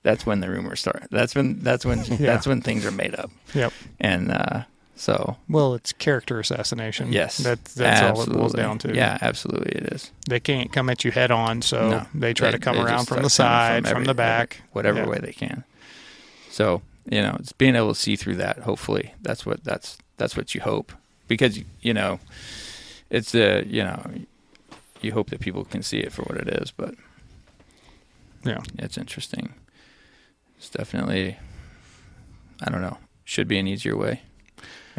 that's when the rumors start. That's when that's when that's when things are made up. Yep. And uh, so Well, it's character assassination. yes, That's that's all it boils down to. Yeah, absolutely, it is. They can't come at you head on, so No. they try to come around from the side, from, every- the back, every- whatever Yeah. way they can. So you know, it's being able to see through that. Hopefully, that's what that's that's what you hope because you know, it's uh you know, you hope that people can see it for what it is, but Yeah. it's interesting. It's definitely, I don't know, should be an easier way,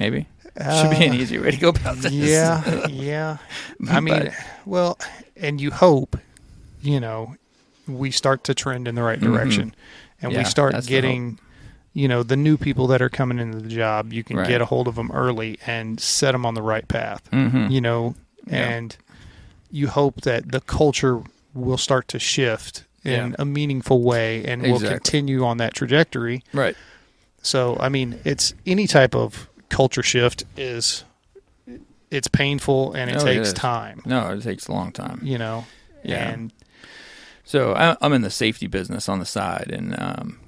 maybe. should be an Uh, easier way to go about this. Yeah, yeah. I mean, But- well, and you hope, you know, we start to trend in the right Mhm. direction, and Yeah, we start getting, you know, the new people that are coming into the job. You can Right. get a hold of them early and set them on the right path. Mhm. You know, Yeah. and you hope that the culture will start to shift in Yeah. a meaningful way and will continue on that trajectory. right. So, I mean, it's any type of culture shift is it's painful and it Oh, takes is. time, No, it takes a long time. you know. Yeah. And So I- I'm in the safety business on the side, and um,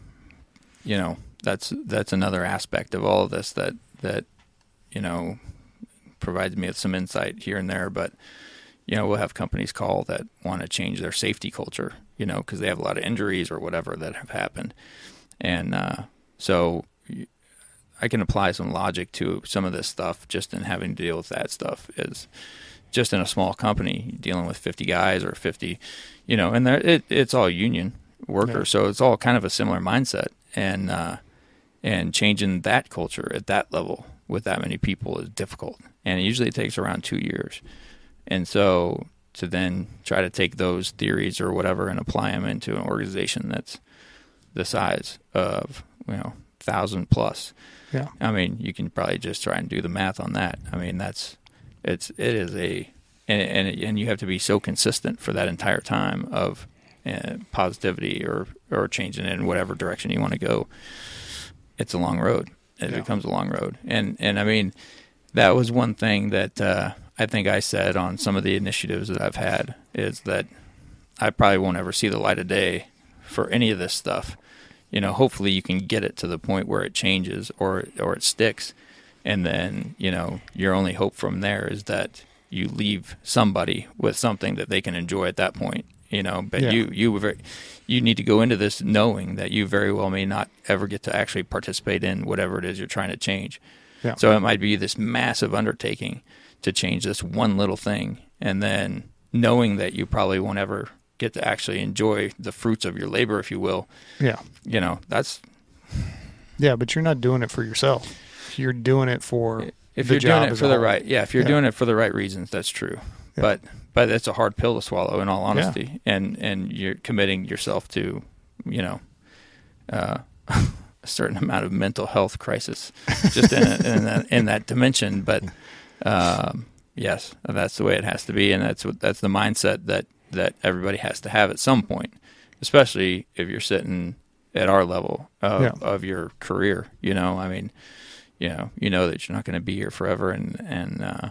you know that's that's another aspect of all of this that that you know provides me with some insight here and there. But you know we'll have companies call that want to change their safety culture, you know, because they have a lot of injuries or whatever that have happened, and uh, so I can apply some logic to some of this stuff just in having to deal with that stuff. Is just in a small company dealing with 50 guys or 50 you know and there it, it's all union workers. So it's all kind of a similar mindset and uh and changing that culture at that level with that many people is difficult. And it usually takes around two years. And so to then try to take those theories or whatever and apply them into an organization that's the size of you know thousand plus yeah, I mean, you can probably just try and do the math on that. I mean, that's it's it is a and and and you have to be so consistent for that entire time of uh, positivity or or changing it in whatever direction you want to go. It's a long road. It Yeah. becomes a long road, and and I mean, that was one thing that uh, I think I said on some of the initiatives that I've had is that I probably won't ever see the light of day for any of this stuff you know hopefully you can get it to the point where it changes or or it sticks and then you know your only hope from there is that you leave somebody with something that they can enjoy at that point you know but Yeah. you you very, you need to go into this knowing that you very well may not ever get to actually participate in whatever it is you're trying to change Yeah. so it might be this massive undertaking to change this one little thing and then knowing that you probably won't ever get to actually enjoy the fruits of your labor if you will yeah, you know that's yeah. But you're not doing it for yourself. You're doing it for if you're doing it for the right yeah if you're Yeah. doing it for the right reasons that's true Yeah. but but it's a hard pill to swallow in all honesty and and you're committing yourself to you know uh a certain amount of mental health crisis just in, a, in, that, in that dimension but um yes that's the way it has to be and that's what that's the mindset that that everybody has to have at some point especially if you're sitting at our level of, Yeah. of your career you know i mean you know you know that you're not going to be here forever and and uh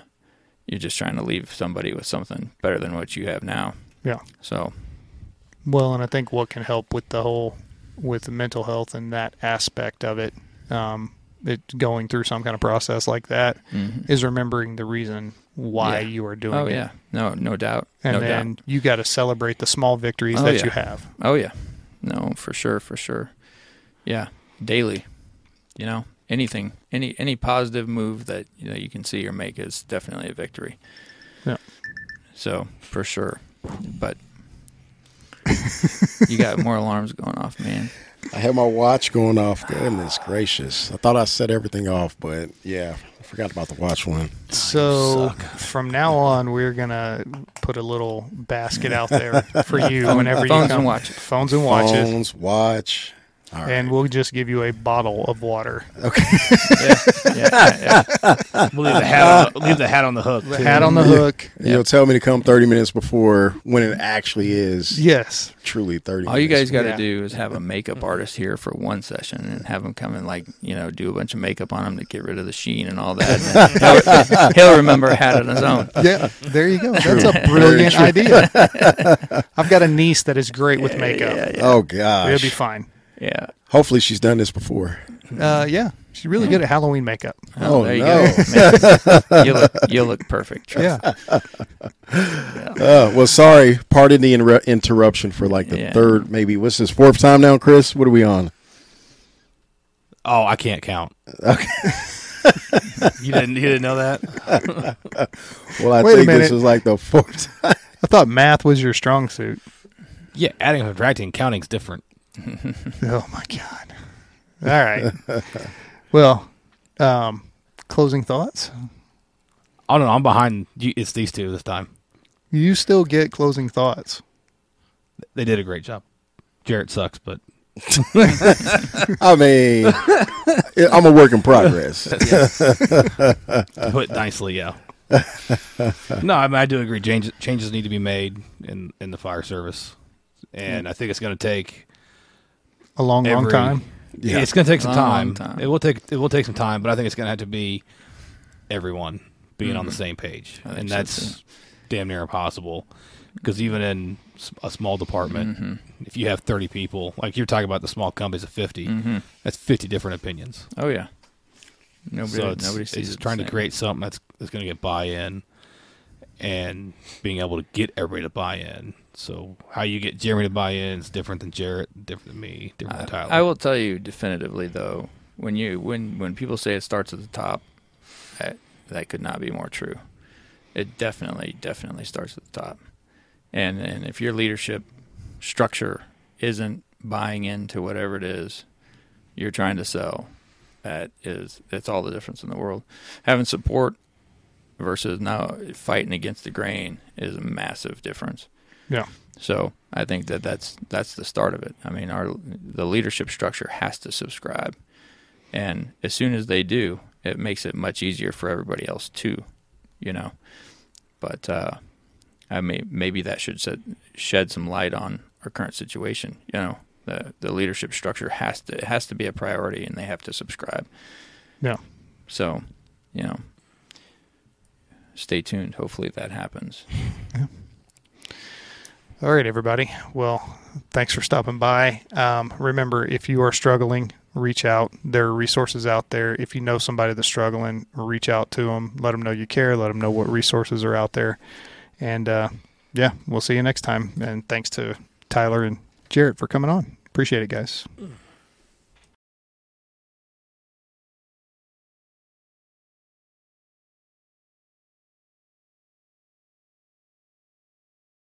you're just trying to leave somebody with something better than what you have now Yeah. so Well, and I think what can help with the whole with the mental health and that aspect of it, um, it going through some kind of process like that mhm. is remembering the reason why Yeah. you are doing oh it. yeah no no doubt And no then doubt you got to celebrate the small victories Oh, that yeah. you have. oh yeah no for sure for sure yeah daily you know anything any any positive move that you know you can see or make is definitely a victory Yeah. so for sure but you got more alarms going off man I had my watch going off. Goodness gracious. I thought I set everything off, but yeah, I forgot about the watch one. So from now on, we're gonna put a little basket out there for you whenever you Phones come. and watches. Phones and watches, Phones, watch. All right. and we'll just give you a bottle of water. okay. yeah, yeah, yeah. We'll leave the hat on, leave the hat on the hook. The too. hat on the hook. You'll tell me to come 30 minutes before when it actually is Yes. truly 30 All you guys got to Yeah. do is have a makeup artist here for one session and have him come and like you know do a bunch of makeup on him to get rid of the sheen and all that. And he'll, he'll remember a hat on his own. Yeah, there you go. That's a brilliant idea. I've got a niece that is great with makeup. Oh, gosh. It'll be fine. Yeah. Hopefully, she's done this before. Uh, yeah, she's really good at Halloween makeup. Oh, there you no. go. Man, you look you look perfect. Trust Yeah, Uh, well, sorry. Pardon the inter- interruption for like the Yeah. third, maybe what's this fourth time now, Chris? What are we on? Oh, I can't count. Okay. you didn't you didn't know that? Well, I Wait think this minute. is like the fourth. time. I thought math was your strong suit. Yeah, adding and subtracting and counting's different. Oh my god! All right. well, um, closing thoughts. I don't know. I'm behind. You, it's these two this time. You still get closing thoughts. They did a great job. Jarrett sucks, but I mean, I'm a work in progress. put nicely, yeah. no, I mean I do agree. Changes changes need to be made in in the fire service, and I think it's going to take A long, long time. Yeah. It's going to take some time. long time. It will take it will take some time, but I think it's going to have to be everyone being on the same page, and so, that's damn near impossible. Because even in a small department, if you have thirty people, like you're talking about the small companies of 50 Mm-hmm. that's fifty different opinions. Oh yeah. Nobody so it's, nobody it's sees it trying to same. create something that's that's going to get buy-in, and being able to get everybody to buy in. So how you get Jeremy to buy in is different than Jarrett, different than me, different than Tyler. I, I will tell you definitively though, when you when when people say it starts at the top, that, that could not be more true. It definitely definitely starts at the top, and and if your leadership structure isn't buying into whatever it is you're trying to sell, that is that's all the difference in the world. Having support versus now fighting against the grain is a massive difference. Yeah. So I think that that's that's the start of it. I mean, our the leadership structure has to subscribe, and as soon as they do, it makes it much easier for everybody else too. You know, but uh, I may maybe that should set, shed some light on our current situation. You know, the the leadership structure has to it has to be a priority, and they have to subscribe. Yeah. So, you know, stay tuned. Hopefully that happens. All right, everybody. Well, thanks for stopping by. Um, remember, if you are struggling, reach out. There are resources out there. If you know somebody that's struggling, reach out to them. Let them know you care. Let them know what resources are out there. And uh, yeah, we'll see you next time. And thanks to Tyler and Jarrett for coming on. Appreciate it, guys.